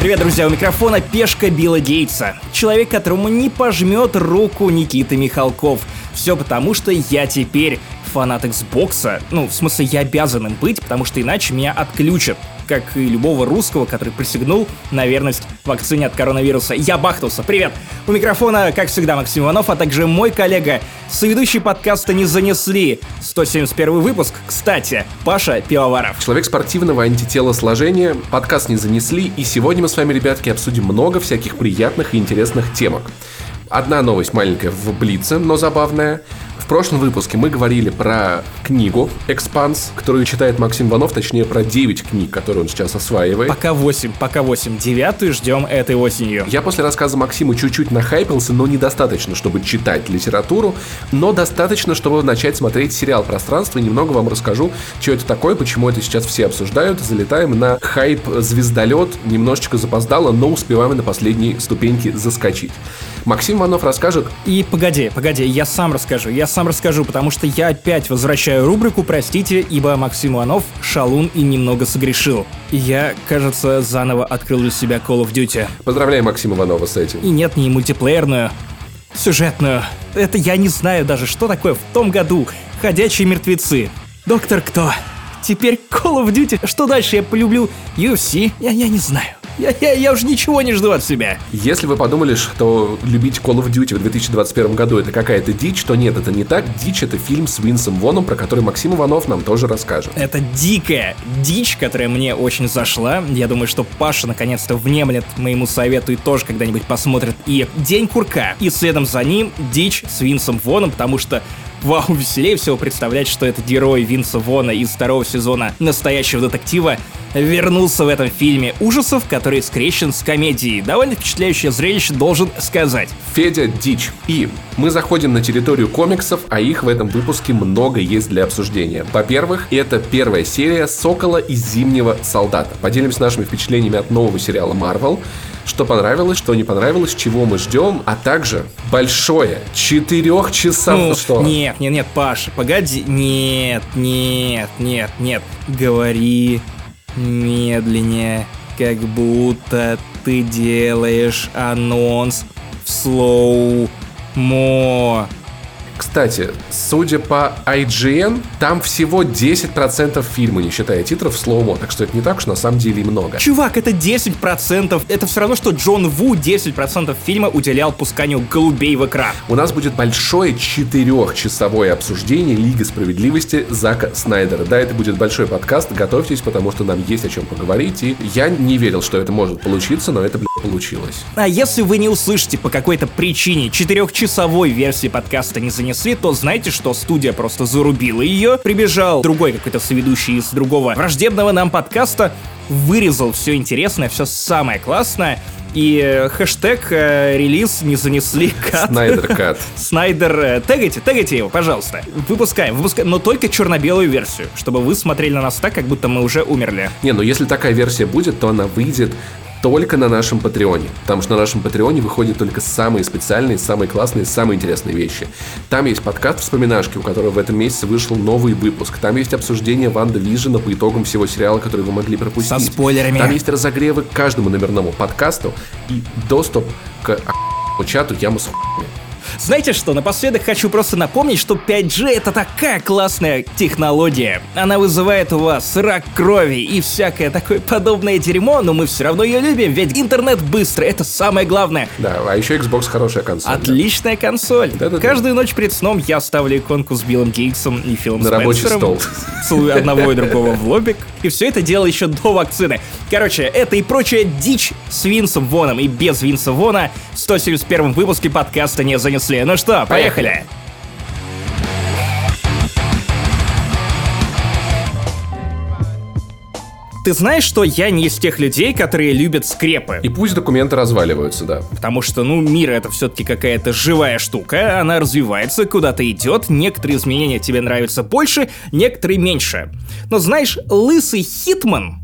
Привет, друзья, у микрофона пешка Билла Гейтса. Человек, которому не пожмет руку Никита Михалков. Все потому, что я теперь фанат Xbox. Ну, в смысле, я обязан им быть, потому что иначе меня отключат как и любого русского, который присягнул на верность вакцине от коронавируса. Я бахнулся. Привет! У микрофона, как всегда, Максим Иванов, а также мой коллега, соведущий подкаста «Не занесли». 171 выпуск, кстати, Паша Пивоваров. Человек спортивного антителосложения, подкаст «Не занесли», и сегодня мы с вами, ребятки, обсудим много всяких приятных и интересных темок. Одна новость маленькая в Блице, но забавная прошлом выпуске мы говорили про книгу «Экспанс», которую читает Максим Иванов, точнее про 9 книг, которые он сейчас осваивает. Пока 8, пока 8. Девятую ждем этой осенью. Я после рассказа Максима чуть-чуть нахайпился, но недостаточно, чтобы читать литературу, но достаточно, чтобы начать смотреть сериал «Пространство», и немного вам расскажу, что это такое, почему это сейчас все обсуждают. Залетаем на хайп «Звездолет», немножечко запоздало, но успеваем на последней ступеньке заскочить. Максим Иванов расскажет... И погоди, погоди, я сам расскажу, я сам расскажу, потому что я опять возвращаю рубрику «Простите, ибо Максим Иванов шалун и немного согрешил». Я, кажется, заново открыл для себя Call of Duty. Поздравляю Максима Иванова с этим. И нет, не мультиплеерную, сюжетную. Это я не знаю даже, что такое в том году «Ходячие мертвецы». Доктор Кто? Теперь Call of Duty. Что дальше я полюблю? UFC? Я, я не знаю. Я, я, я уже ничего не жду от себя. Если вы подумали, что любить Call of Duty в 2021 году это какая-то дичь, то нет, это не так. Дичь это фильм с Винсом Воном, про который Максим Иванов нам тоже расскажет. Это дикая дичь, которая мне очень зашла. Я думаю, что Паша наконец-то внемлет моему совету и тоже когда-нибудь посмотрит и День курка. И следом за ним дичь с Винсом Воном, потому что Вау, веселее всего представлять, что этот герой Винса Вона из второго сезона настоящего детектива вернулся в этом фильме ужасов, который скрещен с комедией. Довольно впечатляющее зрелище, должен сказать. Федя Дичь. И мы заходим на территорию комиксов, а их в этом выпуске много есть для обсуждения. Во-первых, это первая серия «Сокола из Зимнего солдата». Поделимся нашими впечатлениями от нового сериала Marvel что понравилось, что не понравилось, чего мы ждем, а также большое четырехчасовое... Ну, что? Нет, нет, нет, Паша, погоди. Нет, нет, нет, нет. Говори медленнее, как будто ты делаешь анонс в слоу-мо. Кстати, судя по IGN, там всего 10% фильма, не считая титров, слоумо, так что это не так уж на самом деле и много. Чувак, это 10%, это все равно, что Джон Ву 10% фильма уделял пусканию голубей в экран. У нас будет большое четырехчасовое обсуждение Лиги Справедливости Зака Снайдера. Да, это будет большой подкаст, готовьтесь, потому что нам есть о чем поговорить, и я не верил, что это может получиться, но это, блядь, получилось. А если вы не услышите по какой-то причине четырехчасовой версии подкаста не занят принесли, то знаете, что студия просто зарубила ее. Прибежал другой какой-то соведущий из другого враждебного нам подкаста, вырезал все интересное, все самое классное, и э, хэштег э, релиз не занесли кат. Снайдер кат. Снайдер, э, тегайте, тегайте его, пожалуйста. Выпускаем, выпускаем, но только черно-белую версию, чтобы вы смотрели на нас так, как будто мы уже умерли. Не, ну если такая версия будет, то она выйдет только на нашем Патреоне. Потому что на нашем Патреоне выходят только самые специальные, самые классные, самые интересные вещи. Там есть подкаст «Вспоминашки», у которого в этом месяце вышел новый выпуск. Там есть обсуждение Ванда Вижена по итогам всего сериала, который вы могли пропустить. Со спойлерами. Там есть разогревы к каждому номерному подкасту и доступ к чату «Яма с хуями». Знаете что, напоследок хочу просто напомнить, что 5G это такая классная технология. Она вызывает у вас рак крови и всякое такое подобное дерьмо, но мы все равно ее любим, ведь интернет быстрый, это самое главное. Да, а еще Xbox хорошая консоль. Отличная да. консоль. Да, да, Каждую ночь перед сном я ставлю иконку с Биллом Гейтсом и Филом На Спенсером. рабочий стол. Целую одного и другого в лобик. И все это дело еще до вакцины. Короче, это и прочая дичь с Винсом Воном и без Винса Вона в 171 выпуске подкаста не занесли. Ну что, поехали! Ты знаешь, что я не из тех людей, которые любят скрепы? И пусть документы разваливаются, да. Потому что, ну, мир это все-таки какая-то живая штука, она развивается, куда-то идет, некоторые изменения тебе нравятся больше, некоторые меньше. Но знаешь, лысый Хитман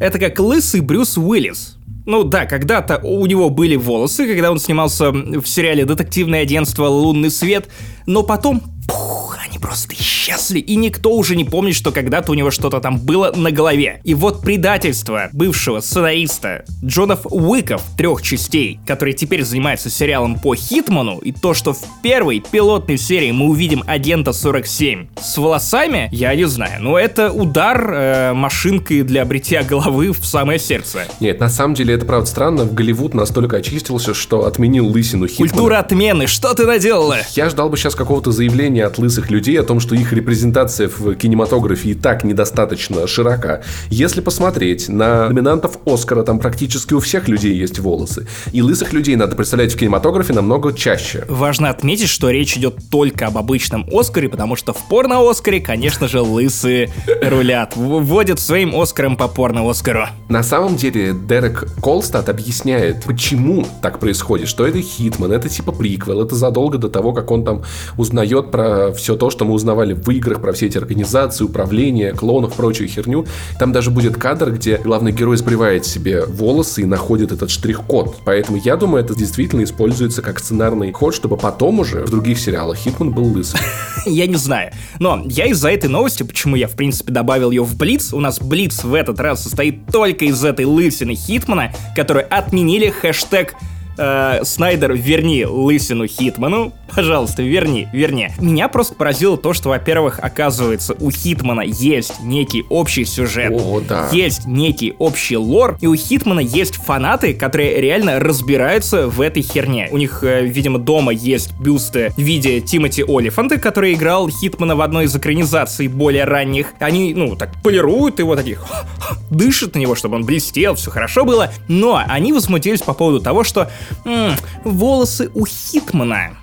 это как лысый Брюс Уиллис. Ну да, когда-то у него были волосы, когда он снимался в сериале «Детективное агентство. Лунный свет», но потом пух, они просто исчезли, и никто уже не помнит, что когда-то у него что-то там было на голове. И вот предательство бывшего сценариста Джонов Уиков трех частей, который теперь занимается сериалом по Хитману, и то, что в первой пилотной серии мы увидим агента 47 с волосами, я не знаю, но это удар э, машинкой для бритья головы в самое сердце. Нет, на самом деле это правда странно. Голливуд настолько очистился, что отменил лысину Хитмана. Культура отмены, что ты наделала? Я ждал бы сейчас какого-то заявления от лысых людей о том, что их репрезентация в кинематографе и так недостаточно широка. Если посмотреть на номинантов Оскара, там практически у всех людей есть волосы. И лысых людей надо представлять в кинематографе намного чаще. Важно отметить, что речь идет только об обычном Оскаре, потому что в порно-Оскаре, конечно же, лысые рулят. Вводят своим Оскаром по порно-Оскару. На самом деле, Дерек Колстад объясняет, почему так происходит, что это Хитман, это типа приквел, это задолго до того, как он там узнает про все то, что мы узнавали в играх, про все эти организации, управления, клонов, прочую херню. Там даже будет кадр, где главный герой сбривает себе волосы и находит этот штрих-код. Поэтому я думаю, это действительно используется как сценарный ход, чтобы потом уже в других сериалах Хитман был лысый. Я не знаю. Но я из-за этой новости, почему я, в принципе, добавил ее в Блиц, у нас Блиц в этот раз состоит только из этой лысины Хитмана, который отменили хэштег э, Снайдер, верни лысину Хитману, пожалуйста, верни, верни. Меня просто поразило то, что, во-первых, оказывается, у Хитмана есть некий общий сюжет, О, да. есть некий общий лор, и у Хитмана есть фанаты, которые реально разбираются в этой херне. У них, э, видимо, дома есть бюсты в виде Тимоти Олифанта, который играл Хитмана в одной из экранизаций более ранних. Они, ну, так полируют его, таких дышат на него, чтобы он блестел, все хорошо было, но они возмутились по поводу того, что м, волосы у Хитмана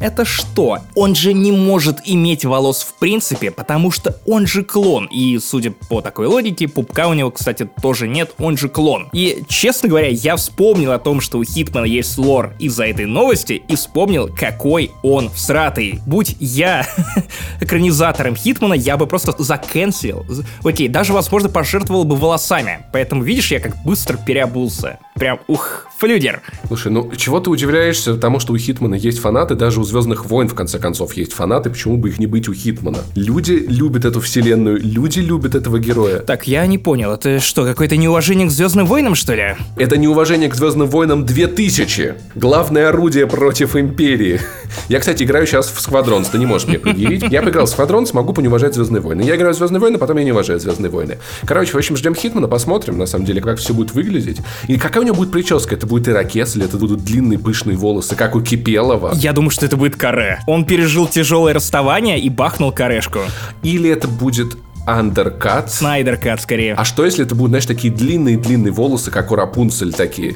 это что? Он же не может иметь волос в принципе, потому что он же клон. И, судя по такой логике, пупка у него, кстати, тоже нет, он же клон. И, честно говоря, я вспомнил о том, что у Хитмана есть лор из-за этой новости, и вспомнил, какой он всратый. Будь я экранизатором Хитмана, я бы просто закенсил. Окей, даже, возможно, пожертвовал бы волосами. Поэтому, видишь, я как быстро переобулся. Прям, ух, флюгер. Слушай, ну чего ты удивляешься тому, что у Хитмана есть фанаты, даже у Звездных войн, в конце концов, есть фанаты, почему бы их не быть у Хитмана? Люди любят эту вселенную, люди любят этого героя. Так, я не понял, это что, какое-то неуважение к Звездным войнам, что ли? Это неуважение к Звездным войнам 2000. Главное орудие против Империи. Я, кстати, играю сейчас в Сквадронс, ты не можешь мне предъявить. Я поиграл в Сквадронс, могу понеуважать Звездные войны. Я играю в Звездные войны, потом я не уважаю Звездные войны. Короче, в общем, ждем Хитмана, посмотрим, на самом деле, как все будет выглядеть. И какая у него будет прическа? Это будет ирокез или это будут длинные пышные волосы, как у Кипелова? Я думаю, что это будет каре. Он пережил тяжелое расставание и бахнул корешку. Или это будет андеркат. Снайдер кат скорее. А что если это будут, знаешь, такие длинные-длинные волосы, как у Рапунцель такие?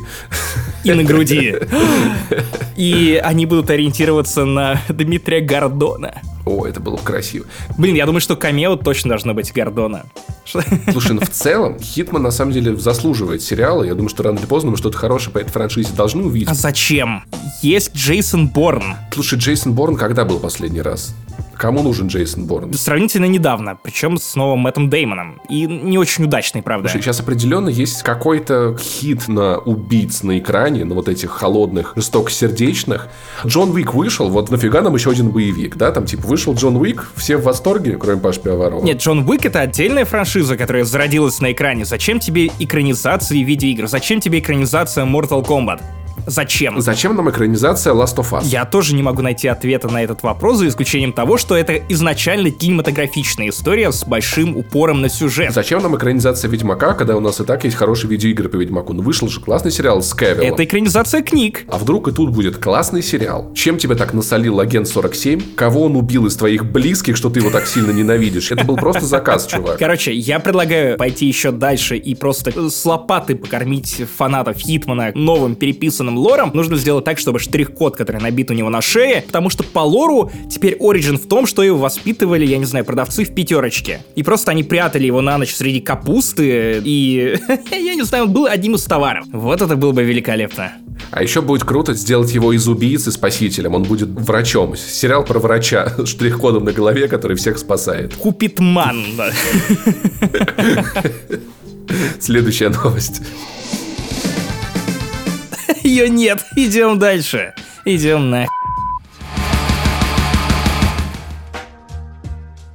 И на груди. И они будут ориентироваться на Дмитрия Гордона. О, это было бы красиво. Блин, я думаю, что камео точно должно быть Гордона. Слушай, ну в целом, Хитман на самом деле заслуживает сериала. Я думаю, что рано или поздно мы что-то хорошее по этой франшизе должны увидеть. А зачем? Есть Джейсон Борн. Слушай, Джейсон Борн когда был последний раз? Кому нужен Джейсон Борн? Сравнительно недавно, причем с новым Мэттом Деймоном. И не очень удачный, правда. Слушай, сейчас определенно есть какой-то хит на убийц на экране, на вот этих холодных, жестокосердечных. Джон Уик вышел, вот нафига нам еще один боевик, да? Там типа вышел Джон Уик, все в восторге, кроме Паши Пиаварова. Нет, Джон Уик это отдельная франшиза, которая зародилась на экране. Зачем тебе экранизации видеоигр? Зачем тебе экранизация Mortal Kombat? Зачем? Зачем нам экранизация Last of Us? Я тоже не могу найти ответа на этот вопрос, за исключением того, что это изначально кинематографичная история с большим упором на сюжет. Зачем нам экранизация Ведьмака, когда у нас и так есть хорошие видеоигры по Ведьмаку? Ну вышел же классный сериал с Кевиллом. Это экранизация книг. А вдруг и тут будет классный сериал? Чем тебя так насолил агент 47? Кого он убил из твоих близких, что ты его так сильно ненавидишь? Это был просто заказ, чувак. Короче, я предлагаю пойти еще дальше и просто с лопаты покормить фанатов Хитмана новым переписанным лором. Нужно сделать так, чтобы штрих-код, который набит у него на шее, потому что по лору теперь Origin в том, что его воспитывали, я не знаю, продавцы в пятерочке. И просто они прятали его на ночь среди капусты, и я не знаю, он был одним из товаров. Вот это было бы великолепно. А еще будет круто сделать его из убийцы спасителем. Он будет врачом. Сериал про врача с штрих-кодом на голове, который всех спасает. Купитман. Следующая новость. Ее нет. Идем дальше. Идем на.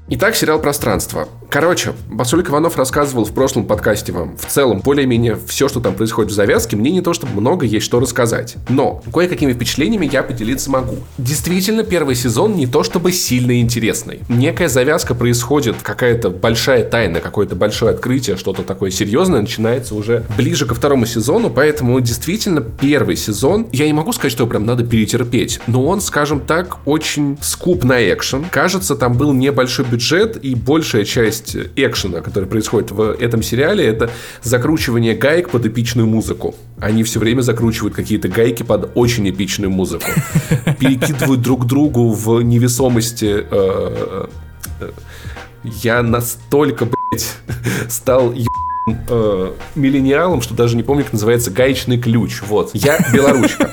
Итак, сериал «Пространство». Короче, поскольку Иванов рассказывал в прошлом подкасте вам в целом более-менее все, что там происходит в завязке, мне не то чтобы много есть что рассказать. Но кое-какими впечатлениями я поделиться могу. Действительно, первый сезон не то чтобы сильно интересный. Некая завязка происходит, какая-то большая тайна, какое-то большое открытие, что-то такое серьезное начинается уже ближе ко второму сезону, поэтому действительно первый сезон, я не могу сказать, что прям надо перетерпеть, но он, скажем так, очень скуп на экшен. Кажется, там был небольшой бюджет и большая часть часть экшена, который происходит в этом сериале, это закручивание гаек под эпичную музыку. Они все время закручивают какие-то гайки под очень эпичную музыку. Перекидывают друг другу в невесомости. Э, э, я настолько, блядь, стал э, миллениалом, что даже не помню, как называется гаечный ключ. Вот. Я белоручка.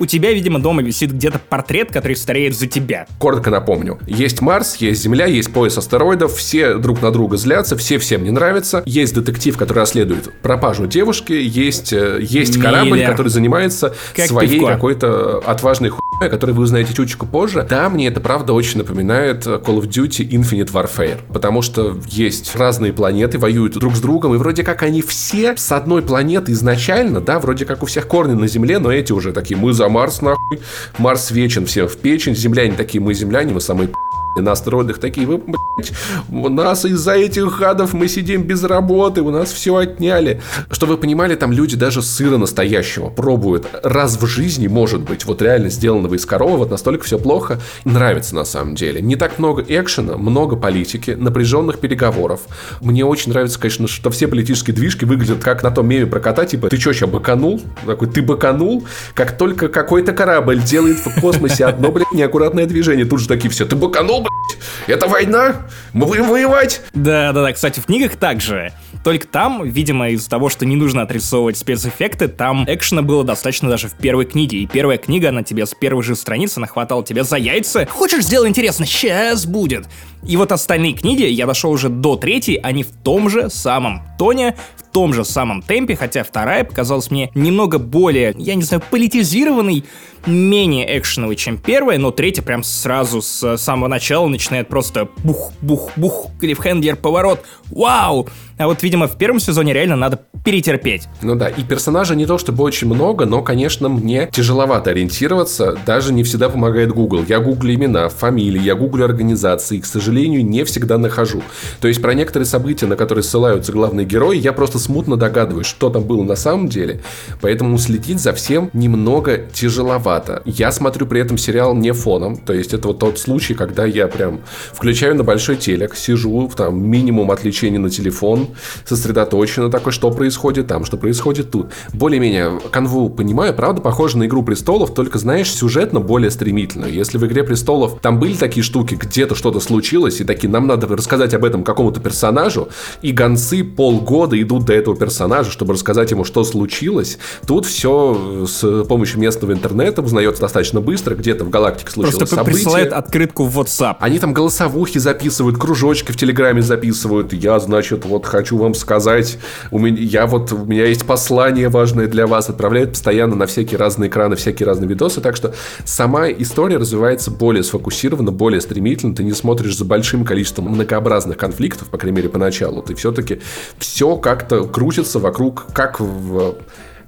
У тебя, видимо, дома висит где-то портрет, который стареет за тебя. Коротко напомню. Есть Марс, есть Земля, есть пояс астероидов, все друг на друга злятся, все всем не нравятся. Есть детектив, который расследует пропажу девушки, есть, э, есть корабль, который занимается как своей какой-то отважной хуйней о которой вы узнаете чуточку позже, да, мне это правда очень напоминает Call of Duty Infinite Warfare, потому что есть разные планеты, воюют друг с другом, и вроде как они все с одной планеты изначально, да, вроде как у всех корни на Земле, но эти уже такие, мы за Марс, нахуй, Марс вечен всем в печень, земляне такие, мы земляне, мы самые астероидах такие, вы, блядь, у нас из-за этих гадов мы сидим без работы, у нас все отняли. Что вы понимали, там люди даже сыра настоящего пробуют раз в жизни, может быть, вот реально сделанного из коровы, вот настолько все плохо, нравится на самом деле. Не так много экшена, много политики, напряженных переговоров. Мне очень нравится, конечно, что все политические движки выглядят как на том меме про кота, типа, ты что, сейчас быканул? Такой, ты быканул? Как только какой-то корабль делает в космосе одно, блядь, неаккуратное движение, тут же такие все, ты быканул, это война? Мы будем воевать? Да, да, да. Кстати, в книгах также. Только там, видимо, из-за того, что не нужно отрисовывать спецэффекты, там экшена было достаточно даже в первой книге. И первая книга, она тебе с первой же страницы нахватала тебя за яйца. Хочешь сделать интересно? Сейчас будет. И вот остальные книги, я дошел уже до третьей, они в том же самом тоне, в том же самом темпе, хотя вторая показалась мне немного более, я не знаю, политизированной, менее экшеновой, чем первая, но третья прям сразу с самого начала начинает просто бух-бух-бух, клиффхендер, поворот, вау! А вот, видимо, в первом сезоне реально надо перетерпеть. Ну да, и персонажей не то чтобы очень много, но, конечно, мне тяжеловато ориентироваться, даже не всегда помогает Google. Я гуглю имена, фамилии, я гуглю организации, и, к сожалению, не всегда нахожу. То есть про некоторые события, на которые ссылаются главные герои, я просто смутно догадываюсь, что там было на самом деле, поэтому следить за всем немного тяжеловато. Я смотрю при этом сериал не фоном, то есть это вот тот случай, когда я прям включаю на большой телек, сижу, там минимум отвлечений на телефон, сосредоточенно такой, что происходит там, что происходит тут. Более-менее канву понимаю, правда, похоже на Игру Престолов, только, знаешь, сюжетно более стремительную. Если в Игре Престолов там были такие штуки, где-то что-то случилось, и такие, нам надо рассказать об этом какому-то персонажу, и гонцы полгода идут до этого персонажа, чтобы рассказать ему, что случилось. Тут все с помощью местного интернета узнается достаточно быстро, где-то в галактике случилось Просто событие. присылают открытку в WhatsApp. Они там голосовухи записывают, кружочки в Телеграме записывают. Я, значит, вот хочу вам сказать, у меня, я вот, у меня есть послание важное для вас, отправляют постоянно на всякие разные экраны, всякие разные видосы, так что сама история развивается более сфокусированно, более стремительно, ты не смотришь за большим количеством многообразных конфликтов, по крайней мере, поначалу, ты все-таки все как-то крутится вокруг, как в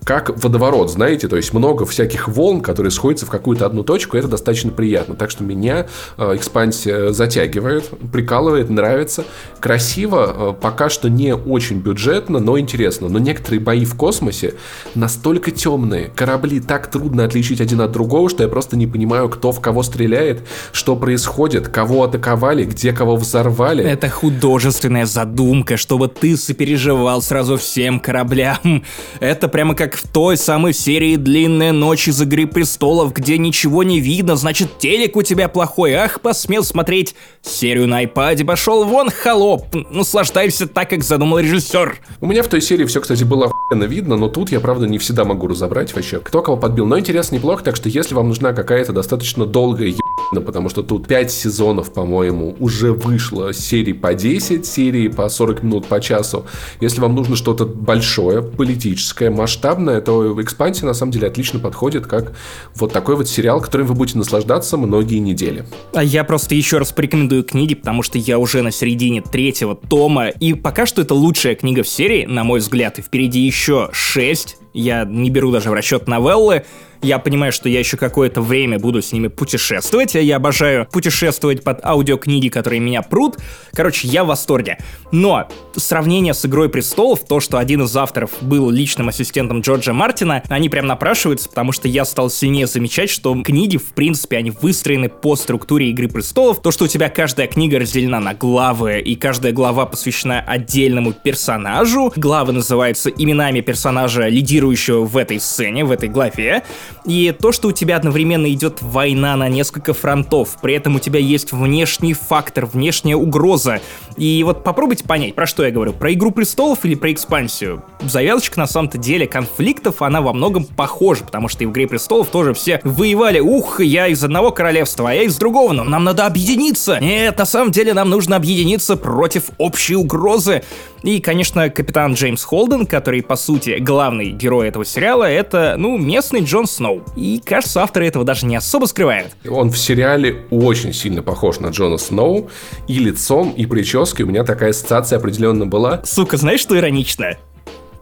как водоворот, знаете, то есть много всяких волн, которые сходятся в какую-то одну точку, это достаточно приятно. Так что меня э, экспансия затягивает, прикалывает, нравится. Красиво, э, пока что не очень бюджетно, но интересно. Но некоторые бои в космосе настолько темные, корабли так трудно отличить один от другого, что я просто не понимаю, кто в кого стреляет, что происходит, кого атаковали, где кого взорвали. Это художественная задумка, чтобы ты сопереживал сразу всем кораблям. Это прямо как как в той самой серии «Длинная ночь из Игры Престолов», где ничего не видно, значит телек у тебя плохой. Ах, посмел смотреть серию на iPad, пошел вон холоп. Наслаждайся так, как задумал режиссер. У меня в той серии все, кстати, было охуенно видно, но тут я, правда, не всегда могу разобрать вообще, кто кого подбил. Но интересно, неплохо, так что если вам нужна какая-то достаточно долгая ебана, потому что тут 5 сезонов, по-моему, уже вышло серии по 10, серии по 40 минут по часу. Если вам нужно что-то большое, политическое, масштабное, масштабная, то экспансия на самом деле отлично подходит как вот такой вот сериал, которым вы будете наслаждаться многие недели. А я просто еще раз порекомендую книги, потому что я уже на середине третьего тома, и пока что это лучшая книга в серии, на мой взгляд, и впереди еще шесть, я не беру даже в расчет новеллы, я понимаю, что я еще какое-то время буду с ними путешествовать. Я обожаю путешествовать под аудиокниги, которые меня прут. Короче, я в восторге. Но сравнение с «Игрой престолов», то, что один из авторов был личным ассистентом Джорджа Мартина, они прям напрашиваются, потому что я стал сильнее замечать, что книги, в принципе, они выстроены по структуре «Игры престолов». То, что у тебя каждая книга разделена на главы, и каждая глава посвящена отдельному персонажу. Главы называются именами персонажа, лидирующего в этой сцене, в этой главе. И то, что у тебя одновременно идет война на несколько фронтов, при этом у тебя есть внешний фактор, внешняя угроза. И вот попробуйте понять, про что я говорю, про Игру Престолов или про экспансию. Завязочка на самом-то деле конфликтов, она во многом похожа, потому что и в Игре Престолов тоже все воевали, ух, я из одного королевства, а я из другого, но нам надо объединиться. Нет, на самом деле нам нужно объединиться против общей угрозы. И, конечно, капитан Джеймс Холден, который, по сути, главный герой этого сериала, это, ну, местный Джон Сноу. И, кажется, авторы этого даже не особо скрывают. Он в сериале очень сильно похож на Джона Сноу. И лицом, и прической у меня такая ассоциация определенно была. Сука, знаешь, что иронично?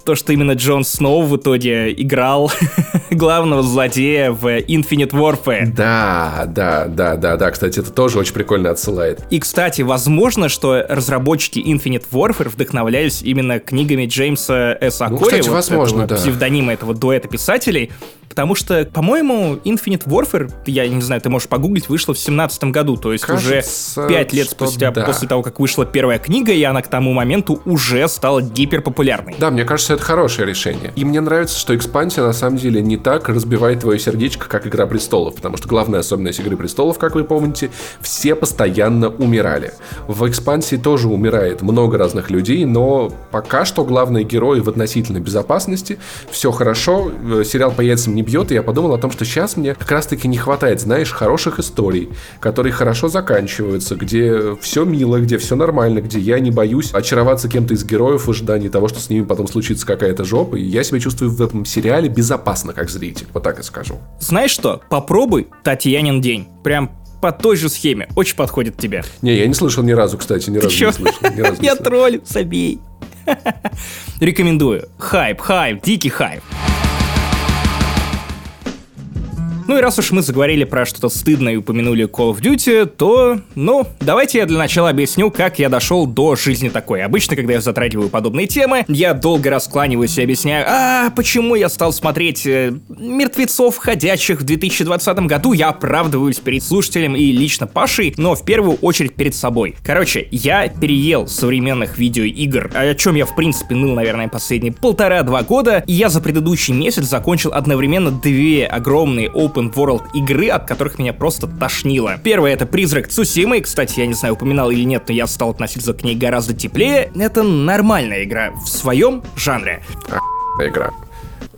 То, что именно Джон Сноу в итоге играл главного злодея в Infinite Warfare. Да, да, да, да, да, кстати, это тоже очень прикольно отсылает. И, кстати, возможно, что разработчики Infinite Warfare вдохновлялись именно книгами Джеймса С. Акори, ну, кстати, вот возможно, этого да. псевдонима этого дуэта писателей, Потому что, по-моему, Infinite Warfare, я не знаю, ты можешь погуглить, вышла в семнадцатом году. То есть Кажется, уже пять лет спустя да. после того, как вышла первая книга, и она к тому моменту уже стала гиперпопулярной. Да, мне кажется, это хорошее решение. И мне нравится, что экспансия на самом деле не так разбивает твое сердечко, как Игра Престолов. Потому что главная особенность Игры Престолов, как вы помните, все постоянно умирали. В экспансии тоже умирает много разных людей, но пока что главные герои в относительной безопасности. Все хорошо, э, сериал по яйцам не бьет, и я подумал о том, что сейчас мне как раз-таки не хватает, знаешь, хороших историй, которые хорошо заканчиваются, где все мило, где все нормально, где я не боюсь очароваться кем-то из героев в ожидании того, что с ними потом случится какая-то жопа, и я себя чувствую в этом сериале безопасно, как зритель, вот так и скажу. Знаешь что, попробуй «Татьянин день», прям по той же схеме. Очень подходит тебе. Не, я не слышал ни разу, кстати, ни разу не слышал. Я троллю, забей. Рекомендую. Хайп, хайп, дикий хайп. Ну и раз уж мы заговорили про что-то стыдное и упомянули Call of Duty, то, ну, давайте я для начала объясню, как я дошел до жизни такой. Обычно, когда я затрагиваю подобные темы, я долго раскланиваюсь и объясняю, а почему я стал смотреть э, «Мертвецов ходячих» в 2020 году, я оправдываюсь перед слушателем и лично Пашей, но в первую очередь перед собой. Короче, я переел современных видеоигр, о чем я, в принципе, ныл, наверное, последние полтора-два года, и я за предыдущий месяц закончил одновременно две огромные open open world игры, от которых меня просто тошнило. Первое это Призрак Цусимы, кстати, я не знаю, упоминал или нет, но я стал относиться к ней гораздо теплее. Это нормальная игра в своем жанре. игра.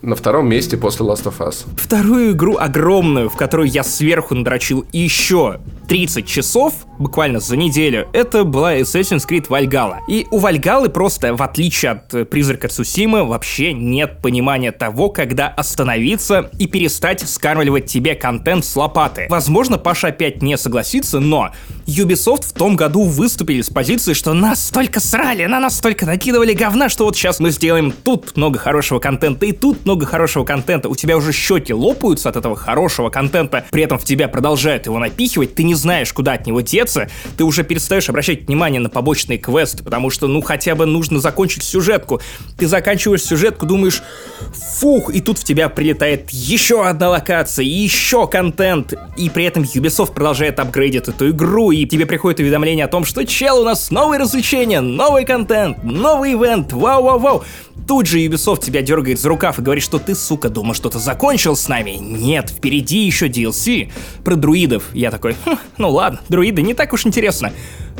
На втором месте после Last of Us. Вторую игру огромную, в которую я сверху надрочил еще 30 часов, буквально за неделю, это была Assassin's Creed Valhalla. И у Вальгалы просто, в отличие от э, Призрака Цусимы, вообще нет понимания того, когда остановиться и перестать скармливать тебе контент с лопаты. Возможно, Паша опять не согласится, но Ubisoft в том году выступили с позиции, что нас столько срали, на нас столько накидывали говна, что вот сейчас мы сделаем тут много хорошего контента и тут много хорошего контента. У тебя уже щеки лопаются от этого хорошего контента, при этом в тебя продолжают его напихивать, ты не знаешь, куда от него деться, ты уже перестаешь обращать внимание на побочные квесты, потому что, ну, хотя бы нужно закончить сюжетку. Ты заканчиваешь сюжетку, думаешь, фух, и тут в тебя прилетает еще одна локация, еще контент, и при этом Ubisoft продолжает апгрейдить эту игру, и тебе приходит уведомление о том, что чел, у нас новые развлечения, новый контент, новый ивент, вау-вау-вау. Тут же Ubisoft тебя дергает за рукав и говорит, что ты, сука, думал, что ты закончил с нами. Нет, впереди еще DLC. Про друидов. Я такой, хм, ну ладно, друиды не так уж интересно.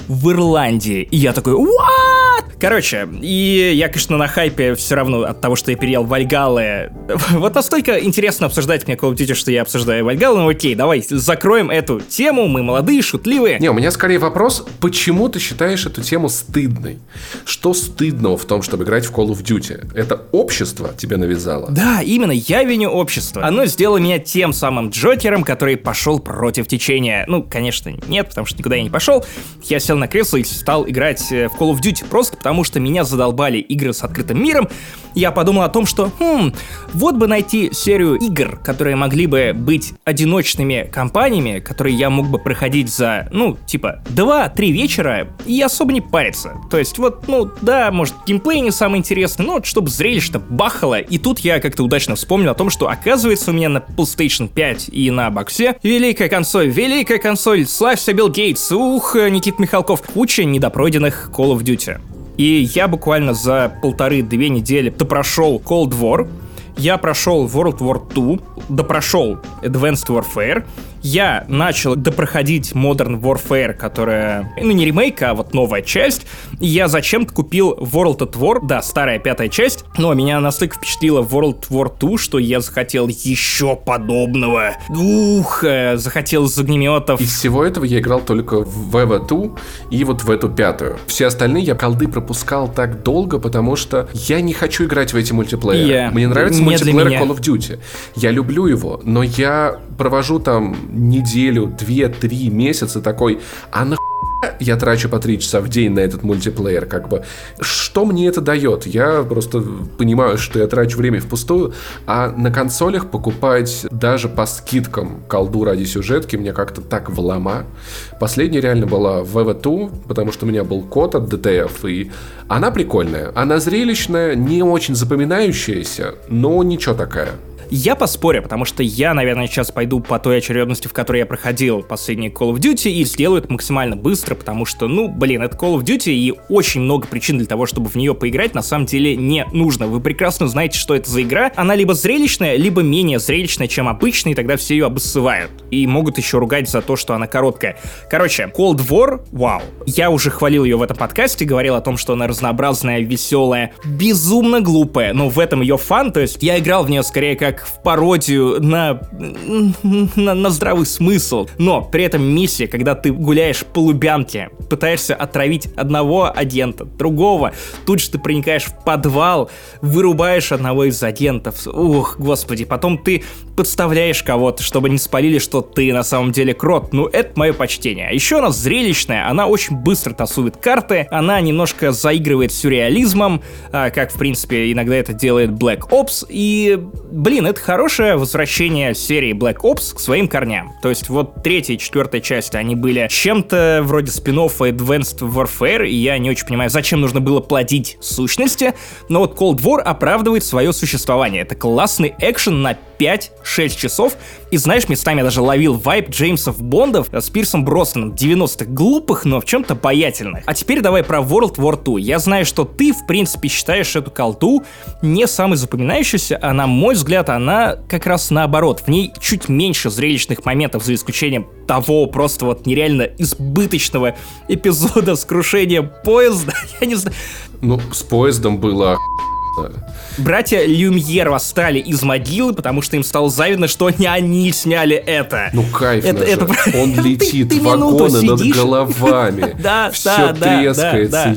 в Ирландии. И я такой, what? Короче, и я, конечно, на хайпе все равно от того, что я переел Вальгалы. Вот настолько интересно обсуждать мне Call of Duty, что я обсуждаю Вальгалы. Ну окей, давай закроем эту тему. Мы молодые, шутливые. Не, у меня скорее вопрос, почему ты считаешь эту тему стыдной? Что стыдного в том, чтобы играть в Call of Duty? Это общество тебе навязало? Да, именно, я виню общество. Оно сделало меня тем самым Джокером, который пошел против течения. Ну, конечно, нет, потому что никуда я не пошел. Я сел на кресло и стал играть э, в Call of Duty просто потому, что меня задолбали игры с открытым миром. Я подумал о том, что, хм, вот бы найти серию игр, которые могли бы быть одиночными компаниями, которые я мог бы проходить за, ну, типа, 2-3 вечера и особо не париться. То есть, вот, ну, да, может, геймплей не самый интересный, но вот, чтобы зрелище-то бахало. И тут я как-то удачно вспомнил о том, что, оказывается, у меня на PlayStation 5 и на боксе великая консоль, великая консоль, славься Билл Гейтс, ух, Никит Михалков, куча недопройденных Call of Duty. И я буквально за полторы-две недели допрошел Cold War, я прошел World War II, допрошел Advanced Warfare, я начал допроходить Modern Warfare, которая, ну не ремейк, а вот новая часть, и я зачем-то купил World at War, да, старая пятая часть, но меня настолько впечатлила World War II, что я захотел еще подобного. Ух, э, захотел из огнеметов. Из всего этого я играл только в WW2 и вот в эту пятую. Все остальные я колды пропускал так долго, потому что я не хочу играть в эти мультиплееры. Yeah. Мне нравится мультиплеер Call of Duty. Я люблю его, но я провожу там неделю, две, три месяца такой, а на я трачу по три часа в день на этот мультиплеер, как бы. Что мне это дает? Я просто понимаю, что я трачу время впустую, а на консолях покупать даже по скидкам колду ради сюжетки мне как-то так влома. Последняя реально была в VV2, потому что у меня был код от DTF, и она прикольная. Она зрелищная, не очень запоминающаяся, но ничего такая. Я поспорю, потому что я, наверное, сейчас пойду по той очередности, в которой я проходил последний Call of Duty, и сделаю это максимально быстро, потому что, ну, блин, это Call of Duty, и очень много причин для того, чтобы в нее поиграть, на самом деле не нужно. Вы прекрасно знаете, что это за игра. Она либо зрелищная, либо менее зрелищная, чем обычная, и тогда все ее обоссывают. И могут еще ругать за то, что она короткая. Короче, Cold War, вау. Я уже хвалил ее в этом подкасте, говорил о том, что она разнообразная, веселая, безумно глупая, но в этом ее фан, то есть я играл в нее скорее как в пародию на, на, на здравый смысл. Но при этом миссия, когда ты гуляешь по Лубянке, пытаешься отравить одного агента, другого, тут же ты проникаешь в подвал, вырубаешь одного из агентов. Ух, господи, потом ты подставляешь кого-то, чтобы не спалили, что ты на самом деле крот. Ну, это мое почтение. А еще она зрелищная, она очень быстро тасует карты, она немножко заигрывает сюрреализмом, а, как, в принципе, иногда это делает Black Ops, и, блин, это хорошее возвращение серии Black Ops к своим корням. То есть вот третья и четвертая часть, они были чем-то вроде спин Advanced Warfare, и я не очень понимаю, зачем нужно было плодить сущности, но вот Cold War оправдывает свое существование. Это классный экшен на 5-6 часов. И знаешь, местами я даже ловил вайп Джеймсов Бондов с Пирсом Броснаном 90-х глупых, но в чем-то обаятельных. А теперь давай про World War II. Я знаю, что ты, в принципе, считаешь эту колду не самой запоминающейся, а на мой взгляд, она как раз наоборот. В ней чуть меньше зрелищных моментов, за исключением того просто вот нереально избыточного эпизода с крушением поезда. Я не знаю. Ну, с поездом было Братья Люмьер восстали из могилы, потому что им стало завидно, что не они сняли это. Ну кайф это, это... Он летит, ты, ты вагоны над головами. Да, Все трескается.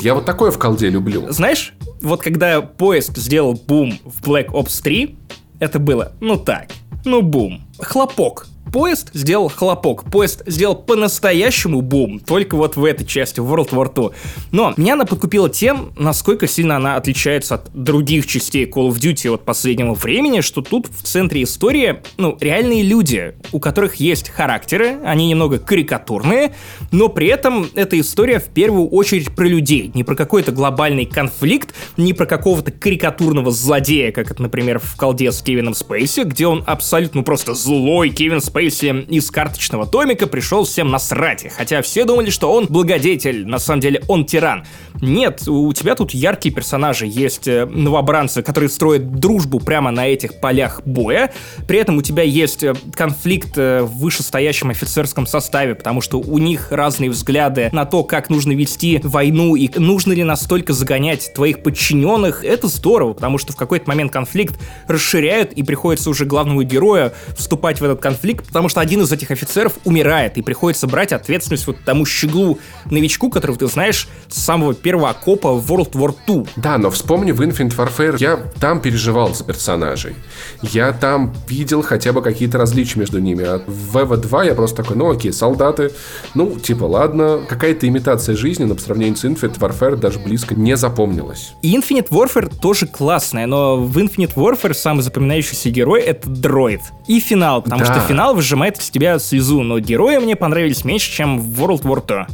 Я вот такое в колде люблю. Знаешь, вот когда поезд сделал бум в Black Ops 3, это было, ну так, ну бум, хлопок, поезд сделал хлопок. Поезд сделал по-настоящему бум, только вот в этой части, World War II. Но меня она подкупила тем, насколько сильно она отличается от других частей Call of Duty от последнего времени, что тут в центре истории, ну, реальные люди, у которых есть характеры, они немного карикатурные, но при этом эта история в первую очередь про людей, не про какой-то глобальный конфликт, не про какого-то карикатурного злодея, как это, например, в колде с Кевином Спейси, где он абсолютно просто злой Кевин Спейси, Спейси из карточного томика пришел всем насрать, хотя все думали, что он благодетель, на самом деле он тиран. Нет, у тебя тут яркие персонажи, есть э, новобранцы, которые строят дружбу прямо на этих полях боя, при этом у тебя есть э, конфликт э, в вышестоящем офицерском составе, потому что у них разные взгляды на то, как нужно вести войну и нужно ли настолько загонять твоих подчиненных, это здорово, потому что в какой-то момент конфликт расширяют и приходится уже главному герою вступать в этот конфликт, потому что один из этих офицеров умирает и приходится брать ответственность вот тому щеглу новичку, которого ты знаешь с самого первого окопа в World War II. Да, но вспомни в Infinite Warfare, я там переживал за персонажей. Я там видел хотя бы какие-то различия между ними. А в EVO2 я просто такой, ну окей, солдаты, ну типа ладно, какая-то имитация жизни, но по сравнению с Infinite Warfare даже близко не запомнилась. Infinite Warfare тоже классная, но в Infinite Warfare самый запоминающийся герой — это дроид. И финал, потому да. что финал выжимает из тебя слезу, но герои мне понравились меньше, чем в World War II.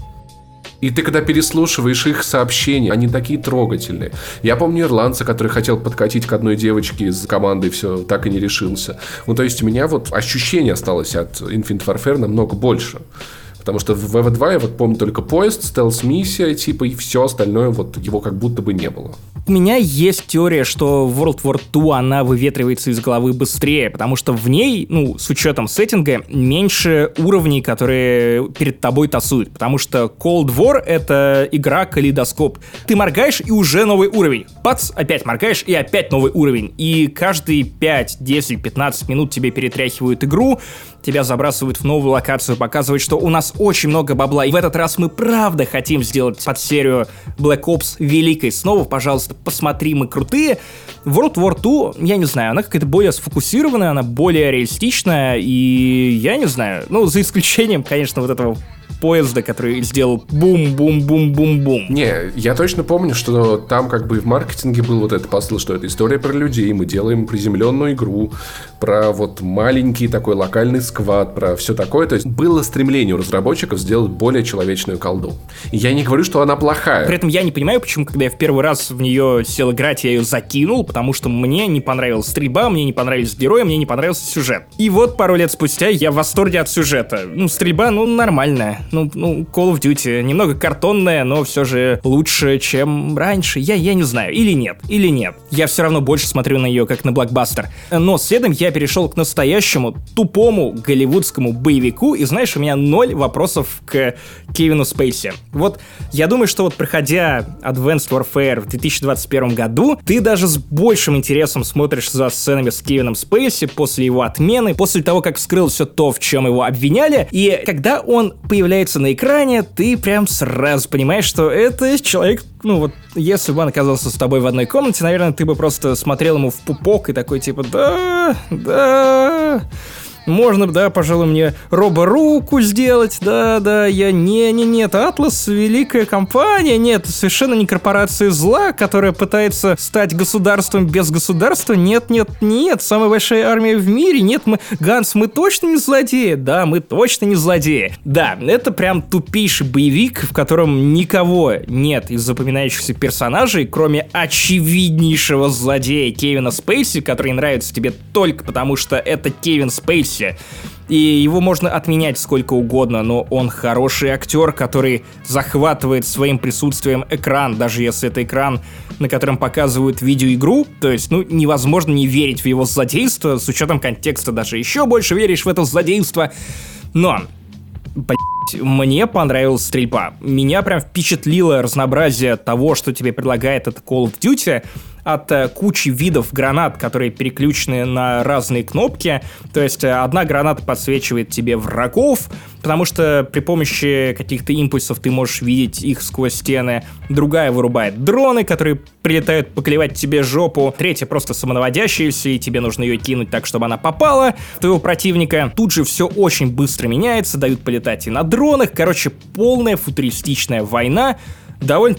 И ты когда переслушиваешь их сообщения, они такие трогательные. Я помню ирландца, который хотел подкатить к одной девочке из команды, все, так и не решился. Ну, то есть у меня вот ощущение осталось от Infinite Warfare намного больше. Потому что в ВВ2 я вот помню только поезд, стелс-миссия, типа, и все остальное, вот его как будто бы не было. У меня есть теория, что World War II, она выветривается из головы быстрее, потому что в ней, ну, с учетом сеттинга, меньше уровней, которые перед тобой тасуют. Потому что Cold War — это игра калейдоскоп. Ты моргаешь, и уже новый уровень. Пац, опять моргаешь, и опять новый уровень. И каждые 5, 10, 15 минут тебе перетряхивают игру, тебя забрасывают в новую локацию, показывают, что у нас очень много бабла, и в этот раз мы правда хотим сделать под серию Black Ops великой. Снова, пожалуйста, посмотри, мы крутые. World War 2, я не знаю, она какая-то более сфокусированная, она более реалистичная, и я не знаю, ну, за исключением, конечно, вот этого поезда, который сделал бум-бум-бум-бум-бум. Не, я точно помню, что там как бы в маркетинге был вот этот посыл, что это история про людей, мы делаем приземленную игру, про вот маленький такой локальный сквад, про все такое. То есть было стремление у разработчиков сделать более человечную колду. Я не говорю, что она плохая. При этом я не понимаю, почему, когда я в первый раз в нее сел играть, я ее закинул, потому что мне не понравилась стрельба, мне не понравились герои, мне не понравился сюжет. И вот пару лет спустя я в восторге от сюжета. Ну, стрельба, ну, нормальная ну, ну, Call of Duty немного картонная, но все же лучше, чем раньше. Я, я не знаю, или нет, или нет. Я все равно больше смотрю на нее как на блокбастер. Но следом я перешел к настоящему, тупому голливудскому боевику, и знаешь, у меня ноль вопросов к Кевину Спейси. Вот я думаю, что вот проходя Advanced Warfare в 2021 году, ты даже с большим интересом смотришь за сценами с Кевином Спейси после его отмены, после того, как вскрыл все то, в чем его обвиняли, и когда он появляется появляется на экране, ты прям сразу понимаешь, что это человек, ну вот, если бы он оказался с тобой в одной комнате, наверное, ты бы просто смотрел ему в пупок и такой типа, да, да, можно, да, пожалуй, мне робо-руку сделать, да, да, я не-не-не, это Атлас великая компания, нет, совершенно не корпорация зла, которая пытается стать государством без государства, нет, нет, нет, самая большая армия в мире, нет, мы, Ганс, мы точно не злодеи, да, мы точно не злодеи. Да, это прям тупейший боевик, в котором никого нет из запоминающихся персонажей, кроме очевиднейшего злодея Кевина Спейси, который нравится тебе только потому, что это Кевин Спейси, Офисе. И его можно отменять сколько угодно, но он хороший актер, который захватывает своим присутствием экран, даже если это экран, на котором показывают видеоигру. То есть, ну, невозможно не верить в его злодейство, с учетом контекста даже еще больше веришь в это злодейство. Но, мне понравилась стрельба. Меня прям впечатлило разнообразие того, что тебе предлагает это Call of Duty от э, кучи видов гранат, которые переключены на разные кнопки. То есть э, одна граната подсвечивает тебе врагов, потому что при помощи каких-то импульсов ты можешь видеть их сквозь стены. Другая вырубает дроны, которые прилетают поклевать тебе жопу. Третья просто самонаводящаяся, и тебе нужно ее кинуть так, чтобы она попала в твоего противника. Тут же все очень быстро меняется, дают полетать и на дронах. Короче, полная футуристичная война. Довольно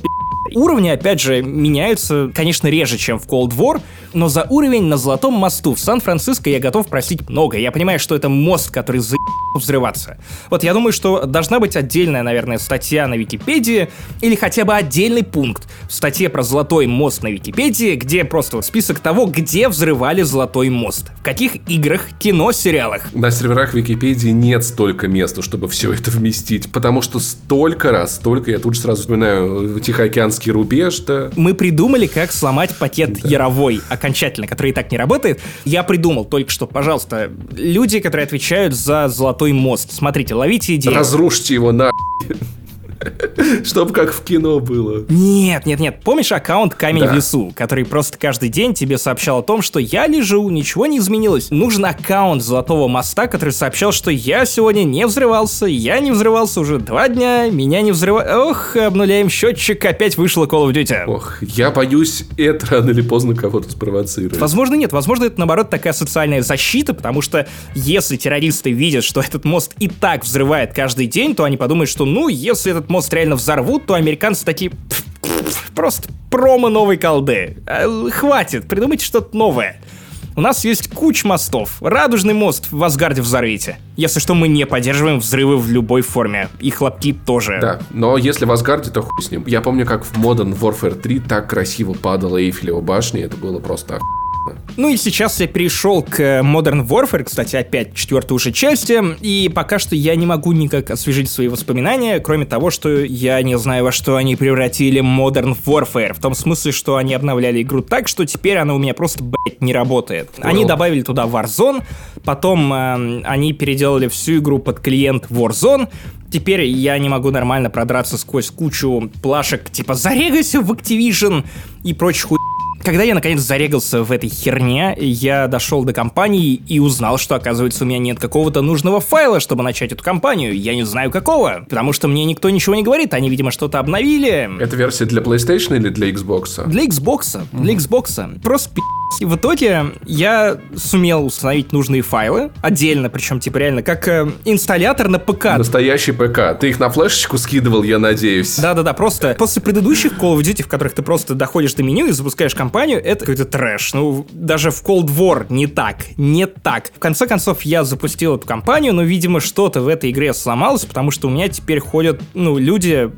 Уровни, опять же, меняются, конечно, реже, чем в Cold War, но за уровень на Золотом мосту в Сан-Франциско я готов просить много. Я понимаю, что это мост, который за взрываться. Вот я думаю, что должна быть отдельная, наверное, статья на Википедии или хотя бы отдельный пункт в статье про Золотой мост на Википедии, где просто список того, где взрывали Золотой мост, в каких играх, кино, сериалах. На серверах Википедии нет столько места, чтобы все это вместить, потому что столько раз, столько, я тут же сразу вспоминаю Тихоокеанский рубеж, да. Мы придумали, как сломать пакет да. Яровой окончательно, который и так не работает. Я придумал только что, пожалуйста, люди, которые отвечают за Золотой мост, смотрите, ловите идею. Разрушьте его на Чтоб как в кино было. Нет, нет, нет. Помнишь аккаунт Камень да. в лесу, который просто каждый день тебе сообщал о том, что я лежу, ничего не изменилось. Нужен аккаунт Золотого моста, который сообщал, что я сегодня не взрывался, я не взрывался уже два дня, меня не взрывали. Ох, обнуляем счетчик, опять вышло Call of Duty. Ох, я боюсь, это рано или поздно кого-то спровоцирует. Возможно, нет. Возможно, это наоборот такая социальная защита, потому что если террористы видят, что этот мост и так взрывает каждый день, то они подумают, что ну, если этот мост реально взорвут, то американцы такие... Просто промо новой колды. Э, хватит, придумайте что-то новое. У нас есть куча мостов. Радужный мост в Асгарде взорвите. Если что, мы не поддерживаем взрывы в любой форме. И хлопки тоже. Да, но если в Асгарде, то хуй с ним. Я помню, как в Modern Warfare 3 так красиво падала Эйфелева башня. Это было просто охуенно. Ну и сейчас я перешел к Modern Warfare, кстати, опять четвертой уже части, и пока что я не могу никак освежить свои воспоминания, кроме того, что я не знаю, во что они превратили Modern Warfare, в том смысле, что они обновляли игру так, что теперь она у меня просто, блять, не работает. Well. Они добавили туда Warzone, потом э, они переделали всю игру под клиент Warzone, Теперь я не могу нормально продраться сквозь кучу плашек, типа «Зарегайся в Activision» и прочих хуй когда я наконец зарегался в этой херне, я дошел до компании и узнал, что оказывается у меня нет какого-то нужного файла, чтобы начать эту компанию. Я не знаю какого, потому что мне никто ничего не говорит. Они, видимо, что-то обновили. Это версия для PlayStation или для Xbox? Для Xbox. Для Xbox. Просто пи***. И в итоге я сумел установить нужные файлы отдельно, причем типа реально как э, инсталлятор на ПК. Настоящий ПК. Ты их на флешечку скидывал, я надеюсь. Да-да-да, просто после предыдущих Call of Duty, в которых ты просто доходишь до меню и запускаешь компанию, это какой-то трэш. Ну, даже в Cold War не так, не так. В конце концов, я запустил эту компанию, но, видимо, что-то в этой игре сломалось, потому что у меня теперь ходят, ну, люди,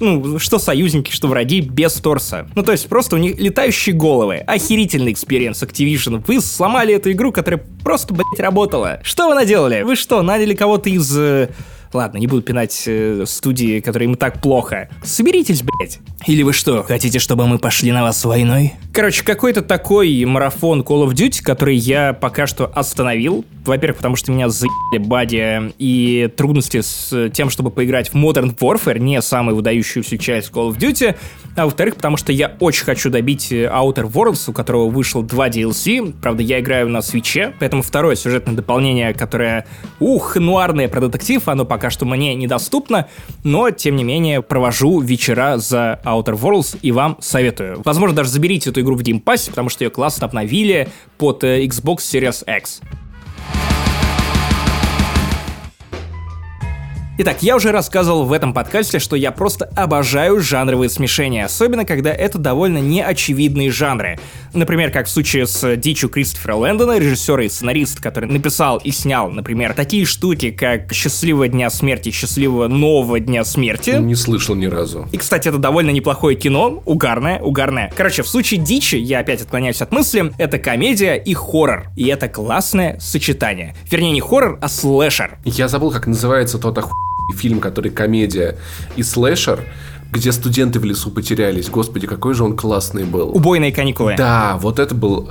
ну, что союзники, что враги без торса. Ну, то есть просто у них летающие головы. Охерительный эксперимент Experience Activision. Вы сломали эту игру, которая просто, блять, работала. Что вы наделали? Вы что, наняли кого-то из... Ладно, не буду пинать э, студии, которые им так плохо. Соберитесь, блять. Или вы что, хотите, чтобы мы пошли на вас войной? Короче, какой-то такой марафон Call of Duty, который я пока что остановил. Во-первых, потому что меня заебали бади и трудности с тем, чтобы поиграть в Modern Warfare, не самую выдающуюся часть Call of Duty. А во-вторых, потому что я очень хочу добить э, Outer Worlds, у которого вышел два DLC. Правда, я играю на свече, поэтому второе сюжетное дополнение, которое, ух, нуарное про детектив, оно пока что мне недоступно, но, тем не менее, провожу вечера за Outer Worlds и вам советую. Возможно, даже заберите эту игру в Game Pass, потому что ее классно обновили под э, Xbox Series X. Итак, я уже рассказывал в этом подкасте, что я просто обожаю жанровые смешения, особенно когда это довольно неочевидные жанры. Например, как в случае с «Дичью» Кристофера Лэндона, режиссера и сценарист, который написал и снял, например, такие штуки, как «Счастливого дня смерти», «Счастливого нового дня смерти». Не слышал ни разу. И, кстати, это довольно неплохое кино, угарное, угарное. Короче, в случае «Дичи», я опять отклоняюсь от мысли, это комедия и хоррор. И это классное сочетание. Вернее, не хоррор, а слэшер. Я забыл, как называется тот оху фильм, который комедия и слэшер, где студенты в лесу потерялись. Господи, какой же он классный был. Убойные каникулы. Да, вот это был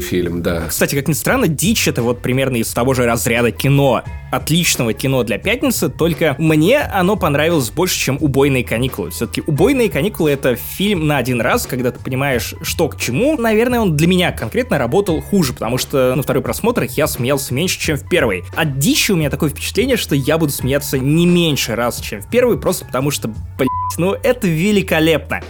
фильм, да. Кстати, как ни странно, «Дичь» — это вот примерно из того же разряда кино. Отличного кино для пятницы, только мне оно понравилось больше, чем «Убойные каникулы». Все-таки «Убойные каникулы» — это фильм на один раз, когда ты понимаешь, что к чему. Наверное, он для меня конкретно работал хуже, потому что на второй просмотр я смеялся меньше, чем в первый. От «Дичи» у меня такое впечатление, что я буду смеяться не меньше раз, чем в первый, просто потому что, блядь, ну это великолепно.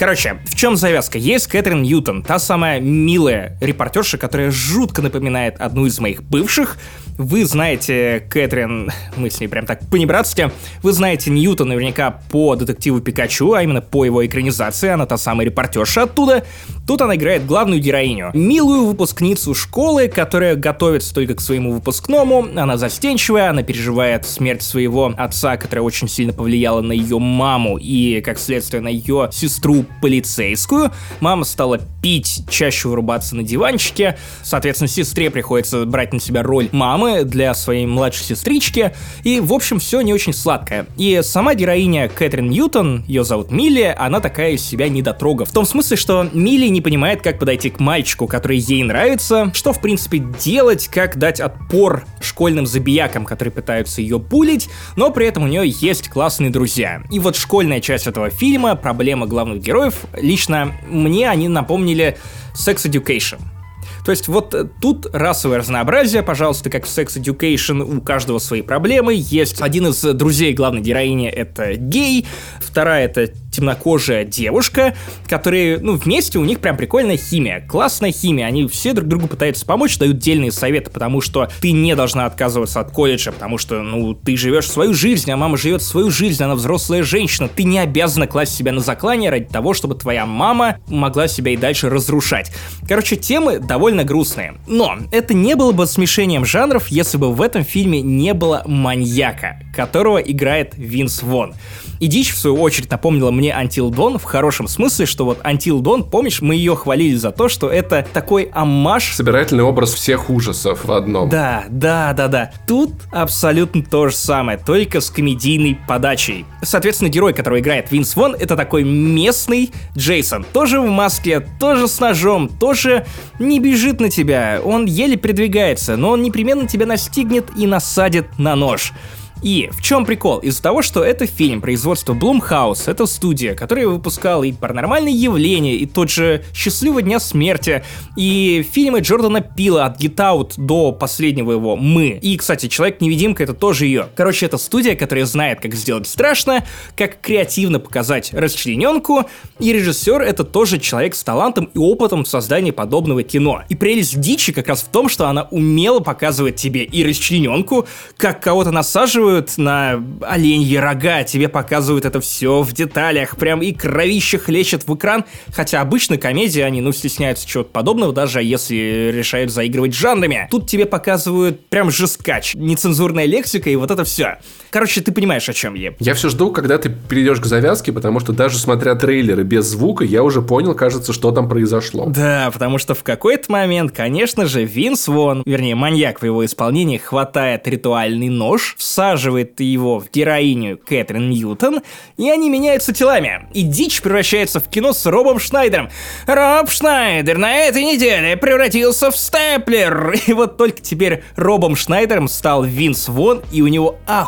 Короче, в чем завязка? Есть Кэтрин Ньютон, та самая милая репортерша, которая жутко напоминает одну из моих бывших. Вы знаете Кэтрин, мы с ней прям так понебратски, вы знаете Ньюта наверняка по детективу Пикачу, а именно по его экранизации, она та самая репортерша оттуда. Тут она играет главную героиню. Милую выпускницу школы, которая готовится только к своему выпускному, она застенчивая, она переживает смерть своего отца, которая очень сильно повлияла на ее маму и, как следствие, на ее сестру полицейскую. Мама стала пить, чаще вырубаться на диванчике, соответственно, сестре приходится брать на себя роль мамы для своей младшей сестрички, и, в общем, все не очень сладкое. И сама героиня Кэтрин Ньютон, ее зовут Милли, она такая из себя недотрога. В том смысле, что Милли не понимает, как подойти к мальчику, который ей нравится, что, в принципе, делать, как дать отпор школьным забиякам, которые пытаются ее пулить, но при этом у нее есть классные друзья. И вот школьная часть этого фильма, проблема главных героев, лично мне они напомнили Sex Education. То есть вот э, тут расовое разнообразие, пожалуйста, как в Sex Education, у каждого свои проблемы. Есть один из друзей главной героини — это гей, вторая — это темнокожая девушка, которые, ну, вместе у них прям прикольная химия, классная химия, они все друг другу пытаются помочь, дают дельные советы, потому что ты не должна отказываться от колледжа, потому что, ну, ты живешь свою жизнь, а мама живет свою жизнь, она взрослая женщина, ты не обязана класть себя на заклание ради того, чтобы твоя мама могла себя и дальше разрушать. Короче, темы довольно грустные. Но это не было бы смешением жанров, если бы в этом фильме не было маньяка, которого играет Винс Вон. И Дичь, в свою очередь, напомнила мне Until Dawn в хорошем смысле, что вот Until Dawn, помнишь, мы ее хвалили за то, что это такой аммаж... Собирательный образ всех ужасов в одном. Да, да, да, да. Тут абсолютно то же самое, только с комедийной подачей. Соответственно, герой, которого играет Винс Вон, это такой местный Джейсон. Тоже в маске, тоже с ножом, тоже не бежит на тебя. Он еле передвигается, но он непременно тебя настигнет и насадит на нож. И в чем прикол? Из-за того, что это фильм производства Blumhouse, это студия, которая выпускала и «Паранормальные явления», и тот же «Счастливого дня смерти», и фильмы Джордана Пила от Get Out до последнего его «Мы». И, кстати, «Человек-невидимка» — это тоже ее. Короче, это студия, которая знает, как сделать страшно, как креативно показать расчлененку, и режиссер — это тоже человек с талантом и опытом в создании подобного кино. И прелесть дичи как раз в том, что она умело показывает тебе и расчлененку, как кого-то насаживают, показывают на оленьи рога, тебе показывают это все в деталях, прям и кровище хлещет в экран, хотя обычно комедии, они, ну, стесняются чего-то подобного, даже если решают заигрывать жанрами. Тут тебе показывают прям жесткач, нецензурная лексика и вот это все. Короче, ты понимаешь, о чем я. Я все жду, когда ты перейдешь к завязке, потому что даже смотря трейлеры без звука, я уже понял, кажется, что там произошло. Да, потому что в какой-то момент, конечно же, Винс Вон, вернее, маньяк в его исполнении, хватает ритуальный нож, всаживает его в героиню Кэтрин Ньютон, и они меняются телами. И дичь превращается в кино с Робом Шнайдером. Роб Шнайдер на этой неделе превратился в степлер. И вот только теперь Робом Шнайдером стал Винс Вон, и у него ах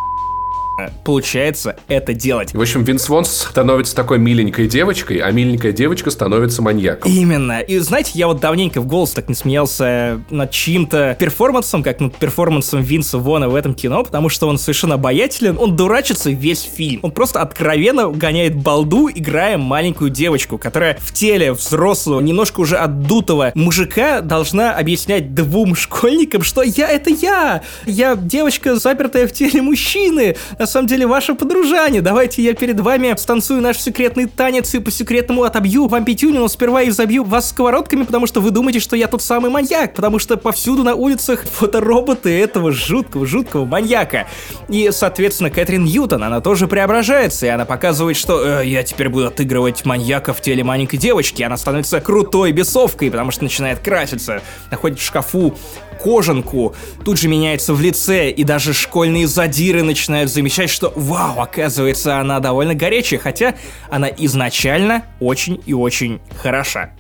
получается это делать. В общем, Винс Вон становится такой миленькой девочкой, а миленькая девочка становится маньяком. Именно. И знаете, я вот давненько в голос так не смеялся над чьим-то перформансом, как над перформансом Винса Вона в этом кино, потому что он совершенно обаятелен, он дурачится весь фильм. Он просто откровенно гоняет балду, играя маленькую девочку, которая в теле взрослого, немножко уже отдутого мужика должна объяснять двум школьникам, что я — это я! Я девочка, запертая в теле мужчины! На самом деле ваше подружане. Давайте я перед вами станцую наш секретный танец и по секретному отобью вам пятюню, но сперва и забью вас сковородками, потому что вы думаете, что я тот самый маньяк, потому что повсюду на улицах фотороботы этого жуткого, жуткого маньяка. И, соответственно, Кэтрин Ньютон, она тоже преображается, и она показывает, что э, я теперь буду отыгрывать маньяка в теле маленькой девочки. Она становится крутой бесовкой, потому что начинает краситься, находит в шкафу кожанку, тут же меняется в лице, и даже школьные задиры начинают замечать, что вау, оказывается, она довольно горячая, хотя она изначально очень и очень хороша.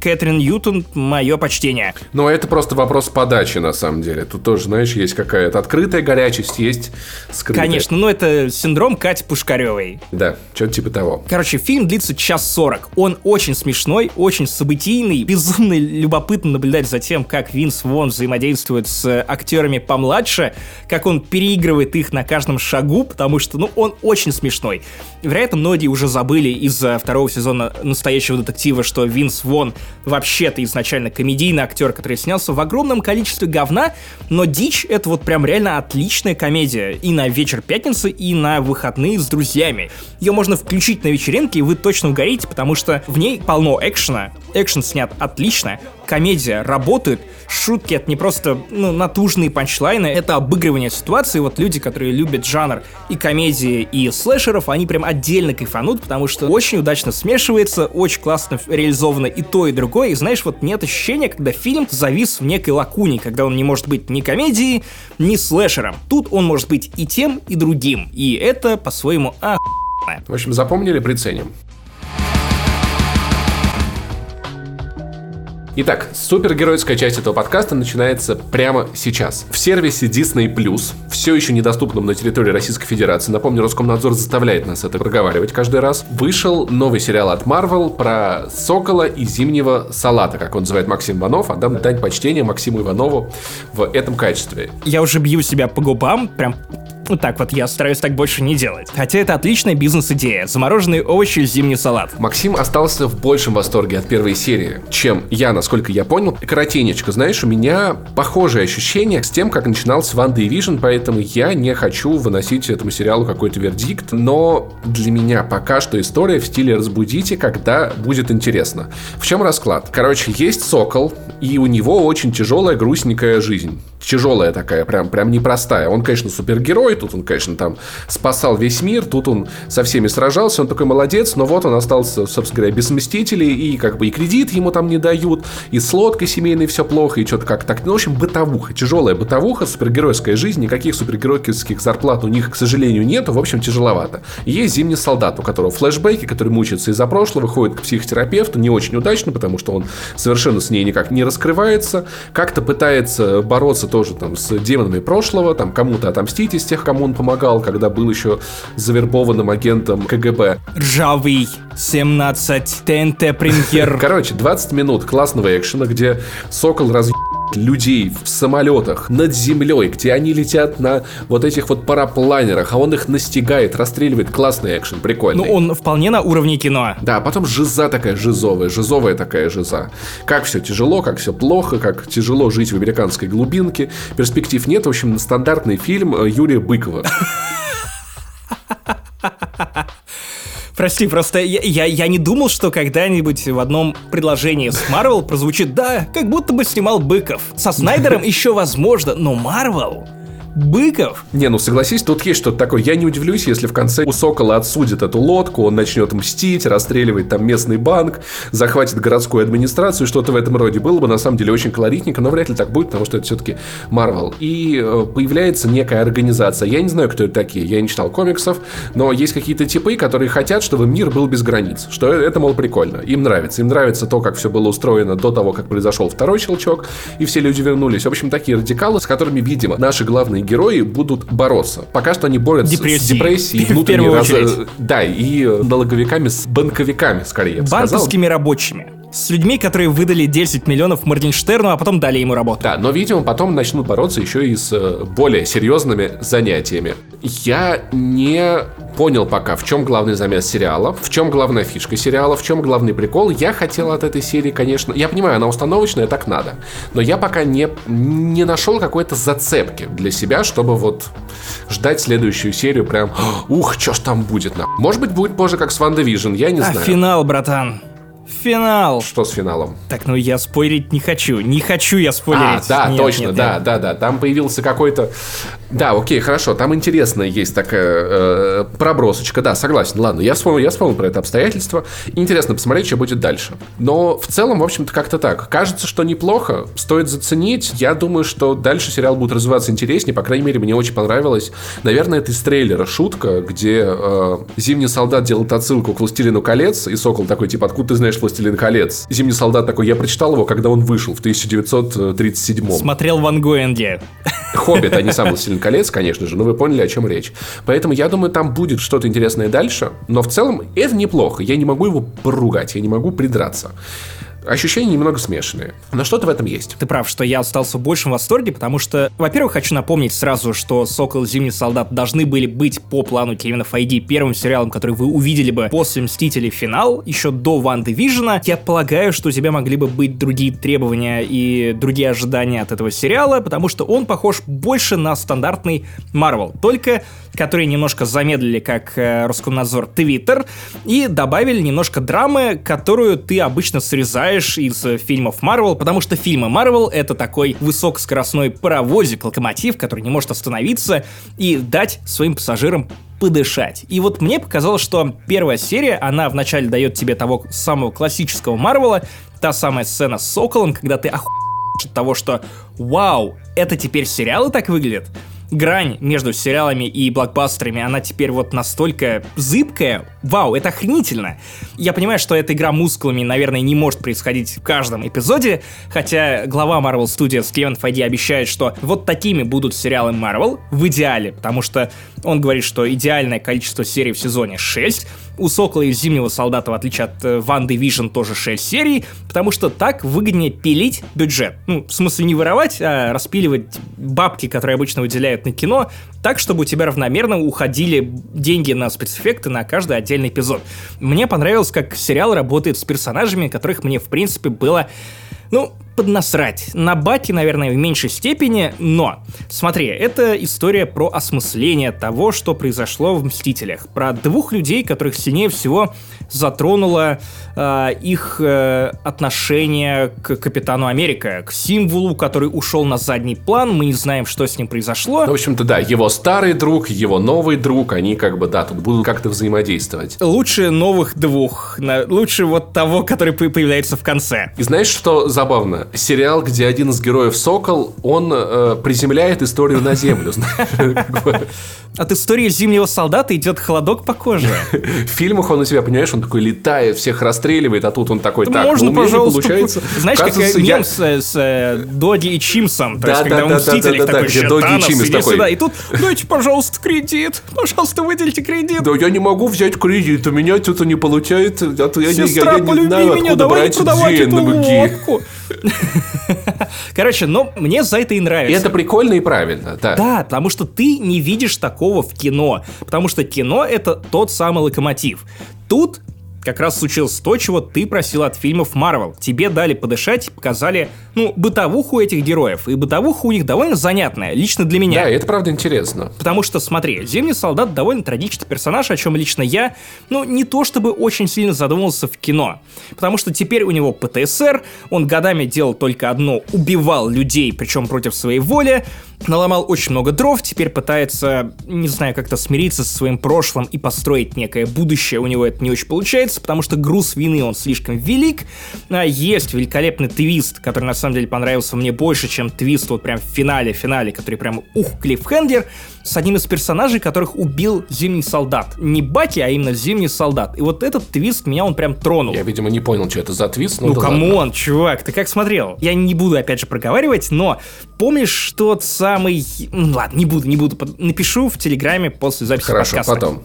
Кэтрин Ньютон, мое почтение. Но это просто вопрос подачи, на самом деле. Тут тоже, знаешь, есть какая-то открытая горячесть, есть скрытая. Конечно, но это синдром Кати Пушкаревой. Да, что-то типа того. Короче, фильм длится час сорок. Он очень смешной, очень событийный, безумно любопытно наблюдать за тем, как Винс Вон взаимодействует с актерами помладше, как он переигрывает их на каждом шагу, потому что, ну, он очень смешной. Вероятно, многие уже забыли из-за второго сезона настоящего детектива, что Винс Вон вообще-то изначально комедийный актер, который снялся в огромном количестве говна, но «Дичь» — это вот прям реально отличная комедия. И на вечер пятницы, и на выходные с друзьями. Ее можно включить на вечеринке, и вы точно угорите, потому что в ней полно экшена, экшен снят отлично, комедия работает, шутки это не просто ну, натужные панчлайны, это обыгрывание ситуации. Вот люди, которые любят жанр и комедии, и слэшеров, они прям отдельно кайфанут, потому что очень удачно смешивается, очень классно реализовано и то, и другое. И знаешь, вот нет ощущения, когда фильм завис в некой лакуне, когда он не может быть ни комедией, ни слэшером. Тут он может быть и тем, и другим. И это по-своему охуенно. В общем, запомнили, приценим. Итак, супергеройская часть этого подкаста начинается прямо сейчас. В сервисе Disney Plus, все еще недоступном на территории Российской Федерации, напомню, Роскомнадзор заставляет нас это проговаривать каждый раз, вышел новый сериал от Marvel про Сокола и Зимнего Салата, как он называет Максим Иванов. Отдам дань почтения Максиму Иванову в этом качестве. Я уже бью себя по губам, прям вот так вот я стараюсь так больше не делать. Хотя это отличная бизнес-идея. Замороженные овощи, зимний салат. Максим остался в большем восторге от первой серии, чем я, насколько я понял. Коротенечко, знаешь, у меня похожее ощущение с тем, как начинался Ван Division, поэтому я не хочу выносить этому сериалу какой-то вердикт, но для меня пока что история в стиле «разбудите, когда будет интересно». В чем расклад? Короче, есть Сокол, и у него очень тяжелая, грустненькая жизнь тяжелая такая, прям, прям непростая. Он, конечно, супергерой, тут он, конечно, там спасал весь мир, тут он со всеми сражался, он такой молодец, но вот он остался, собственно говоря, без мстителей, и как бы и кредит ему там не дают, и с лодкой семейной все плохо, и что-то как так. Ну, в общем, бытовуха, тяжелая бытовуха, супергеройская жизнь, никаких супергеройских зарплат у них, к сожалению, нету, в общем, тяжеловато. Есть зимний солдат, у которого флешбеки, который мучается из-за прошлого, ходит к психотерапевту, не очень удачно, потому что он совершенно с ней никак не раскрывается, как-то пытается бороться тоже там с демонами прошлого, там кому-то отомстить из тех, кому он помогал, когда был еще завербованным агентом КГБ. Ржавый 17 ТНТ премьер. Короче, 20 минут классного экшена, где Сокол раз людей в самолетах над землей, где они летят на вот этих вот парапланерах, а он их настигает, расстреливает. Классный экшен, прикольный. Ну, он вполне на уровне кино. Да, потом жиза такая жизовая, жизовая такая жиза. Как все тяжело, как все плохо, как тяжело жить в американской глубинке. Перспектив нет. В общем, стандартный фильм э, Юрия Быкова. Прости, просто я, я, я не думал, что когда-нибудь в одном предложении с Марвел прозвучит «Да, как будто бы снимал Быков». Со Снайдером еще возможно, но Марвел... Быков? Не, ну согласись, тут есть что-то такое. Я не удивлюсь, если в конце у Сокола отсудят эту лодку, он начнет мстить, расстреливать там местный банк, захватит городскую администрацию, что-то в этом роде. Было бы на самом деле очень колоритненько, но вряд ли так будет, потому что это все-таки Марвел. И э, появляется некая организация. Я не знаю, кто это такие, я не читал комиксов, но есть какие-то типы, которые хотят, чтобы мир был без границ. Что это, мол, прикольно. Им нравится. Им нравится то, как все было устроено до того, как произошел второй щелчок, и все люди вернулись. В общем, такие радикалы, с которыми, видимо, наши главные герои будут бороться. Пока что они борются Депрессии. с депрессией, В внутренней раз... Да, и налоговиками с банковиками, скорее, сказал. Банковскими рабочими. С людьми, которые выдали 10 миллионов Моргенштерну, а потом дали ему работу. Да, но, видимо, потом начнут бороться еще и с э, более серьезными занятиями. Я не понял пока, в чем главный замес сериала, в чем главная фишка сериала, в чем главный прикол. Я хотел от этой серии, конечно... Я понимаю, она установочная, так надо. Но я пока не, не нашел какой-то зацепки для себя, чтобы вот ждать следующую серию прям... Ух, что ж там будет, на. Может быть, будет позже, как с Ван Division, я не а знаю. финал, братан. Финал. Что с финалом? Так, ну я спорить не хочу. Не хочу я спойлерить. А, да, Нет, точно, нет, да, нет. да, да. Там появился какой-то. Да, окей, хорошо. Там интересная есть такая э, пробросочка. Да, согласен. Ладно, я вспомнил, я вспомнил про это обстоятельство. Интересно посмотреть, что будет дальше. Но в целом, в общем-то, как-то так. Кажется, что неплохо. Стоит заценить. Я думаю, что дальше сериал будет развиваться интереснее. По крайней мере, мне очень понравилось. Наверное, это из трейлера шутка, где э, зимний солдат делает отсылку к Властелину колец, и Сокол такой, типа, откуда ты знаешь Властелин колец? Зимний солдат такой, я прочитал его, когда он вышел в 1937 Смотрел Ван Гуэнди. Хоббит, а не сам Властелин колец, конечно же, но вы поняли, о чем речь. Поэтому я думаю, там будет что-то интересное дальше, но в целом это неплохо. Я не могу его поругать, я не могу придраться. Ощущения немного смешанные. Но что-то в этом есть. Ты прав, что я остался в большем восторге, потому что, во-первых, хочу напомнить сразу, что «Сокол и Зимний солдат» должны были быть по плану Кевина Файди первым сериалом, который вы увидели бы после «Мстителей. Финал», еще до «Ван Дивижена». Я полагаю, что у тебя могли бы быть другие требования и другие ожидания от этого сериала, потому что он похож больше на стандартный Марвел, только которые немножко замедлили, как э, Роскомнадзор, Твиттер, и добавили немножко драмы, которую ты обычно срезаешь из фильмов Марвел, потому что фильмы Марвел — это такой высокоскоростной паровозик, локомотив, который не может остановиться и дать своим пассажирам подышать. И вот мне показалось, что первая серия, она вначале дает тебе того самого классического Марвела, та самая сцена с Соколом, когда ты охуешь от того, что «Вау, это теперь сериалы так выглядят?» Грань между сериалами и блокбастерами, она теперь вот настолько зыбкая. Вау, это охренительно. Я понимаю, что эта игра мускулами, наверное, не может происходить в каждом эпизоде, хотя глава Marvel Studios Кевин Файди обещает, что вот такими будут сериалы Marvel в идеале, потому что он говорит, что идеальное количество серий в сезоне 6, у Сокола и Зимнего Солдата, в отличие от Ван Division, тоже 6 серий, потому что так выгоднее пилить бюджет. Ну, в смысле не воровать, а распиливать бабки, которые обычно выделяют на кино, так, чтобы у тебя равномерно уходили деньги на спецэффекты на каждый отдельный эпизод. Мне понравилось, как сериал работает с персонажами, которых мне, в принципе, было ну, поднасрать. На Бати, наверное, в меньшей степени, но смотри, это история про осмысление того, что произошло в «Мстителях». Про двух людей, которых сильнее всего затронуло э, их э, отношение к Капитану Америка, к символу, который ушел на задний план. Мы не знаем, что с ним произошло. Ну, в общем-то, да, его старый друг, его новый друг, они как бы, да, тут будут как-то взаимодействовать. Лучше новых двух. Лучше вот того, который появляется в конце. И знаешь, что забавно? Сериал, где один из героев Сокол, он э, приземляет историю на землю. От истории Зимнего солдата идет холодок по коже. В фильмах он у себя, понимаешь, он такой летает, всех расстреливает, а тут он такой, так, можно, ну, пожалуйста, получается. Знаешь, как мем с, с э, Доди и Чимсом, то есть, да, когда да, Мстителях такой, где Доди и Чимс такой. Сюда, и тут, дайте, пожалуйста, кредит, пожалуйста, выделите кредит. Да я не могу взять кредит, у меня что-то не получается, а я, Сестра, не знаю, откуда брать деньги. Короче, но мне за это и нравится. И это прикольно и правильно, да. Да, потому что ты не видишь такого в кино. Потому что кино — это тот самый локомотив. Тут как раз случилось то, чего ты просил от фильмов Марвел. Тебе дали подышать и показали, ну, бытовуху этих героев. И бытовуха у них довольно занятная, лично для меня. Да, это правда интересно. Потому что, смотри, Зимний солдат довольно трагичный персонаж, о чем лично я, ну, не то чтобы очень сильно задумывался в кино. Потому что теперь у него ПТСР, он годами делал только одно, убивал людей, причем против своей воли, наломал очень много дров, теперь пытается, не знаю, как-то смириться со своим прошлым и построить некое будущее. У него это не очень получается, потому что груз вины он слишком велик. А есть великолепный твист, который на самом деле понравился мне больше, чем твист вот прям в финале, финале, который прям ух, клиффхэнгер с одним из персонажей, которых убил Зимний Солдат. Не Баки, а именно Зимний Солдат. И вот этот твист меня он прям тронул. Я, видимо, не понял, что это за твист. Ну, ну come on, чувак, ты как смотрел? Я не буду, опять же, проговаривать, но помнишь тот самый... Ну, ладно, не буду, не буду. Напишу в Телеграме после записи Хорошо, подкаста. потом.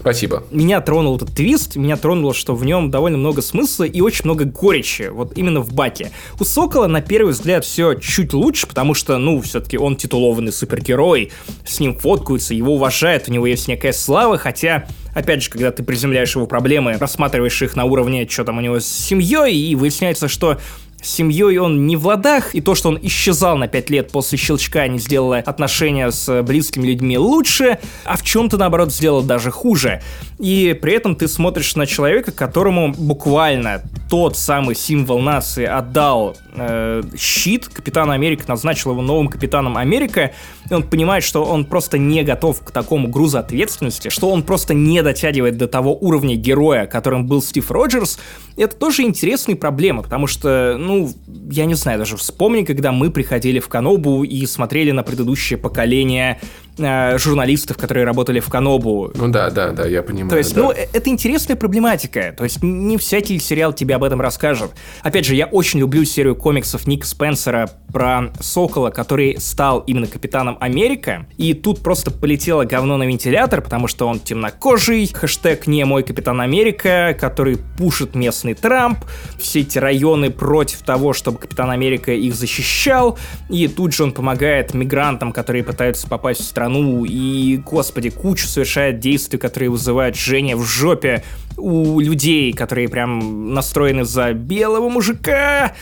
Спасибо. Меня тронул этот твист, меня тронуло, что в нем довольно много смысла и очень много горечи, вот именно в Баке. У Сокола на первый взгляд все чуть лучше, потому что, ну, все-таки он титулованный супергерой, с ним фоткаются, его уважают, у него есть некая слава, хотя опять же, когда ты приземляешь его проблемы, рассматриваешь их на уровне, что там у него с семьей, и выясняется, что с семьей он не в ладах, и то, что он исчезал на 5 лет после щелчка, не сделало отношения с близкими людьми лучше, а в чем-то, наоборот, сделал даже хуже. И при этом ты смотришь на человека, которому буквально тот самый символ нации отдал э, щит, Капитан Америка назначил его новым Капитаном Америка, и он понимает, что он просто не готов к такому грузу ответственности, что он просто не дотягивает до того уровня героя, которым был Стив Роджерс, это тоже интересные проблемы, потому что, ну, я не знаю, даже вспомни, когда мы приходили в Канобу и смотрели на предыдущее поколение э, журналистов, которые работали в Канобу. Ну да, да, да, я понимаю. То есть, да. ну, э, это интересная проблематика. То есть, не всякий сериал тебе об этом расскажет. Опять же, я очень люблю серию комиксов Ника Спенсера про Сокола, который стал именно Капитаном Америка. И тут просто полетело говно на вентилятор, потому что он темнокожий, хэштег «Не мой Капитан Америка», который пушит местный Трамп, все эти районы против того, чтобы Капитан Америка их защищал, и тут же он помогает мигрантам, которые пытаются попасть в страну, и, господи, кучу совершает действий, которые вызывают жжение в жопе у людей, которые прям настроены за белого мужика.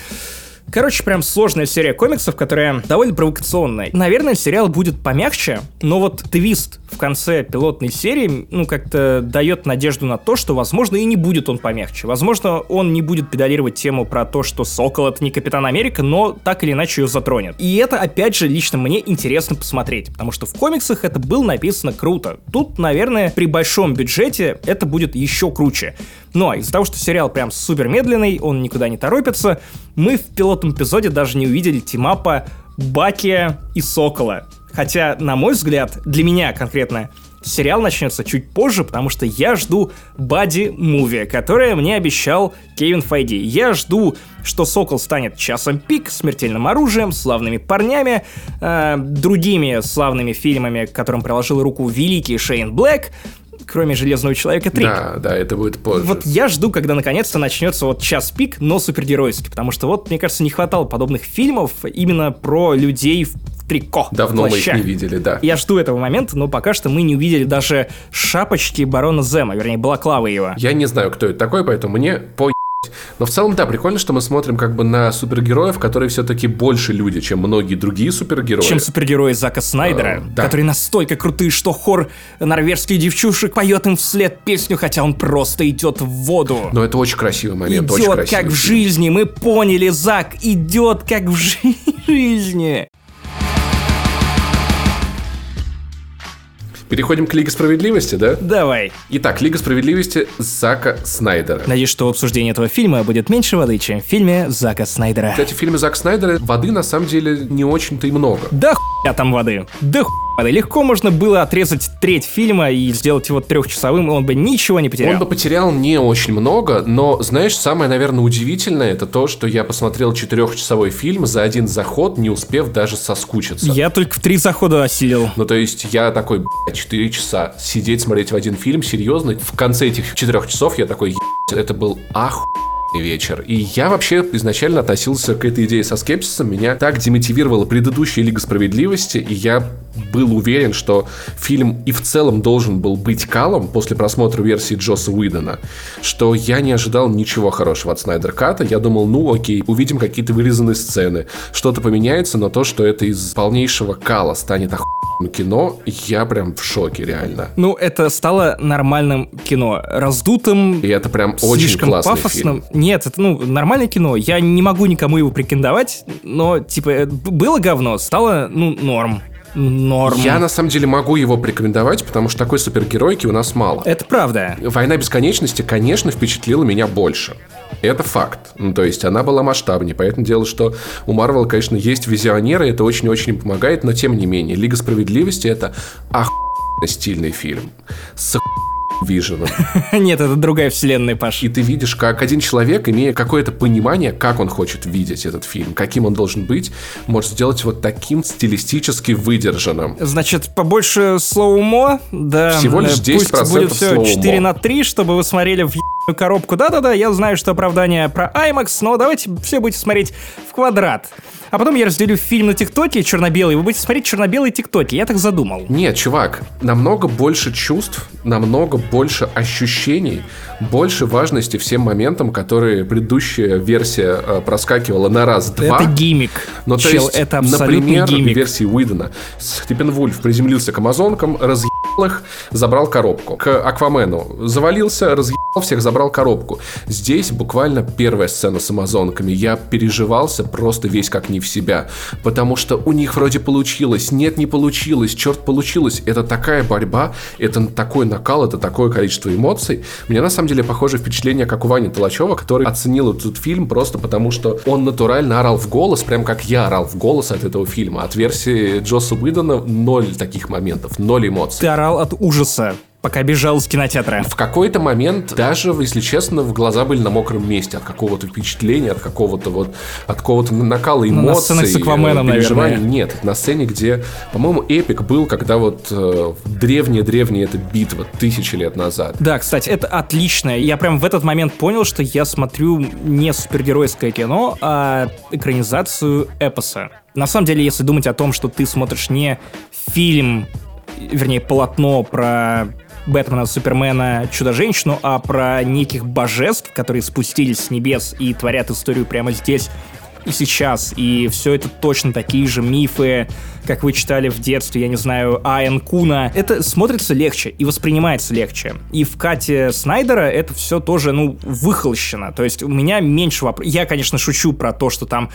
Короче, прям сложная серия комиксов, которая довольно провокационная. Наверное, сериал будет помягче, но вот твист в конце пилотной серии, ну, как-то дает надежду на то, что, возможно, и не будет он помягче. Возможно, он не будет педалировать тему про то, что Сокол — это не Капитан Америка, но так или иначе ее затронет. И это, опять же, лично мне интересно посмотреть, потому что в комиксах это было написано круто. Тут, наверное, при большом бюджете это будет еще круче. Но из-за того, что сериал прям супер медленный, он никуда не торопится, мы в пилотном эпизоде даже не увидели тимапа Баки и Сокола. Хотя, на мой взгляд, для меня конкретно, сериал начнется чуть позже, потому что я жду бади-муви, которое мне обещал Кевин Файди. Я жду, что Сокол станет часом пик, смертельным оружием, славными парнями, э, другими славными фильмами, к которым приложил руку великий Шейн Блэк, кроме Железного Человека 3. Да, да, это будет позже. Вот я жду, когда наконец-то начнется вот час пик, но супергеройский, потому что вот, мне кажется, не хватало подобных фильмов именно про людей в трико. Давно мы их не видели, да. Я жду этого момента, но пока что мы не увидели даже шапочки барона Зема, вернее, балаклавы его. Я не знаю, кто это такой, поэтому мне по но в целом, да, прикольно, что мы смотрим как бы на супергероев, которые все-таки больше люди, чем многие другие супергерои. Чем супергерои Зака Снайдера, А, да. которые настолько крутые, что хор норвежских девчушек поет им вслед песню, хотя он просто идет в воду. Но это очень красивый момент, очень идет красивый. как в жизни, мы поняли, Зак, идет как в жи- жизни. Переходим к Лиге Справедливости, да? Давай. Итак, Лига Справедливости Зака Снайдера. Надеюсь, что обсуждение этого фильма будет меньше воды, чем в фильме Зака Снайдера. Кстати, в фильме Зака Снайдера воды на самом деле не очень-то и много. Да хуя там воды. Да хуя. Легко можно было отрезать треть фильма и сделать его трехчасовым, и он бы ничего не потерял. Он бы потерял не очень много, но, знаешь, самое, наверное, удивительное, это то, что я посмотрел четырехчасовой фильм за один заход, не успев даже соскучиться. Я только в три захода осилил. Ну, то есть я такой, 4 часа сидеть, смотреть в один фильм, серьезно. В конце этих четырех часов я такой, «Ебать, это был охуенный вечер. И я вообще изначально относился к этой идее со скепсисом. Меня так демотивировала предыдущая Лига Справедливости, и я был уверен, что фильм и в целом должен был быть калом после просмотра версии Джосса Уидона, что я не ожидал ничего хорошего от Снайдер Ката. Я думал, ну окей, увидим какие-то вырезанные сцены, что-то поменяется, но то, что это из полнейшего кала станет охуенным кино, я прям в шоке, реально. Ну, это стало нормальным кино. Раздутым, И это прям очень слишком классный пафосным. фильм. Нет, это, ну, нормальное кино. Я не могу никому его претендовать, но, типа, э, было говно, стало, ну, норм. Норм. Я на самом деле могу его порекомендовать, потому что такой супергеройки у нас мало. Это правда. Война бесконечности, конечно, впечатлила меня больше. Это факт. Ну, то есть она была масштабнее. Поэтому дело, что у Марвел, конечно, есть визионеры, это очень-очень помогает, но тем не менее. Лига Справедливости это охуенно стильный фильм. С виженом. Нет, это другая вселенная, Паш. И ты видишь, как один человек, имея какое-то понимание, как он хочет видеть этот фильм, каким он должен быть, может сделать вот таким стилистически выдержанным. Значит, побольше slow-mo, да. Всего лишь э, Пусть 10% будет все slow-mo. 4 на 3, чтобы вы смотрели в коробку. Да-да-да, я знаю, что оправдание про IMAX, но давайте все будете смотреть в квадрат. А потом я разделю фильм на ТикТоке черно-белый, вы будете смотреть черно-белые ТикТоки, я так задумал. Нет, чувак, намного больше чувств, намного больше ощущений, больше важности всем моментам, которые предыдущая версия э, проскакивала на раз-два. Это gimmick. Но то Чел, есть, это например, гиммик. версии Уидона Степенвульф приземлился к амазонкам, разъебал их, забрал коробку. К Аквамену завалился, разъебал всех забрал коробку. Здесь буквально первая сцена с амазонками. Я переживался просто весь как не в себя. Потому что у них вроде получилось, нет, не получилось, черт, получилось. Это такая борьба, это такой накал, это такое количество эмоций. Мне на самом деле похоже впечатление, как у Вани Толачева, который оценил этот фильм просто потому, что он натурально орал в голос, прям как я орал в голос от этого фильма. От версии Джосса Уидона ноль таких моментов, ноль эмоций. Ты орал от ужаса пока бежал из кинотеатра. В какой-то момент даже, если честно, в глаза были на мокром месте от какого-то впечатления, от какого-то вот, от какого-то накала эмоций. Ну, на сцене с Акваменом, наверное. Нет, на сцене, где, по-моему, эпик был, когда вот э, древняя-древняя эта битва тысячи лет назад. Да, кстати, это отлично. Я прям в этот момент понял, что я смотрю не супергеройское кино, а экранизацию эпоса. На самом деле, если думать о том, что ты смотришь не фильм вернее, полотно про Бэтмена, Супермена, Чудо-женщину, а про неких божеств, которые спустились с небес и творят историю прямо здесь и сейчас. И все это точно такие же мифы, как вы читали в детстве, я не знаю, Айн Куна. Это смотрится легче и воспринимается легче. И в Кате Снайдера это все тоже, ну, выхолощено. То есть у меня меньше вопросов. Я, конечно, шучу про то, что там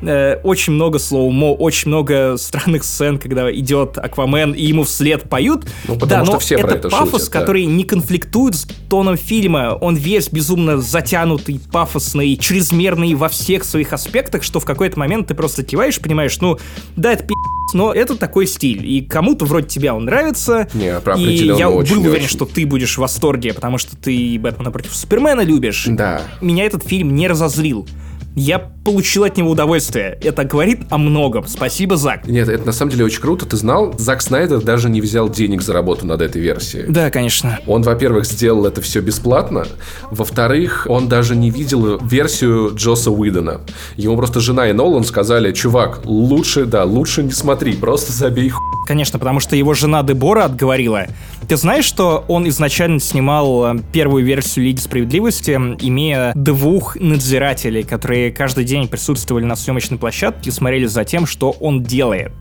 э, очень много слоумо, очень много странных сцен, когда идет Аквамен и ему вслед поют. Ну, да, но все это, это пафос, шутят, который да. не конфликтует с тоном фильма. Он весь безумно затянутый, пафосный, чрезмерный во всех своих аспектах, что в какой-то момент ты просто киваешь, понимаешь, ну, да, это пи***, но это такой стиль. И кому-то вроде тебя он нравится. Не, и я очень, был уверен, очень. что ты будешь в восторге, потому что ты Бэтмена против Супермена любишь. Да. Меня этот фильм не разозлил я получил от него удовольствие. Это говорит о многом. Спасибо, Зак. Нет, это на самом деле очень круто. Ты знал, Зак Снайдер даже не взял денег за работу над этой версией. Да, конечно. Он, во-первых, сделал это все бесплатно. Во-вторых, он даже не видел версию Джоса Уидона. Ему просто жена и Нолан сказали, чувак, лучше, да, лучше не смотри, просто забей хуй. Конечно, потому что его жена Дебора отговорила. Ты знаешь, что он изначально снимал э, первую версию Лиги Справедливости, имея двух надзирателей, которые каждый день присутствовали на съемочной площадке и смотрели за тем, что он делает.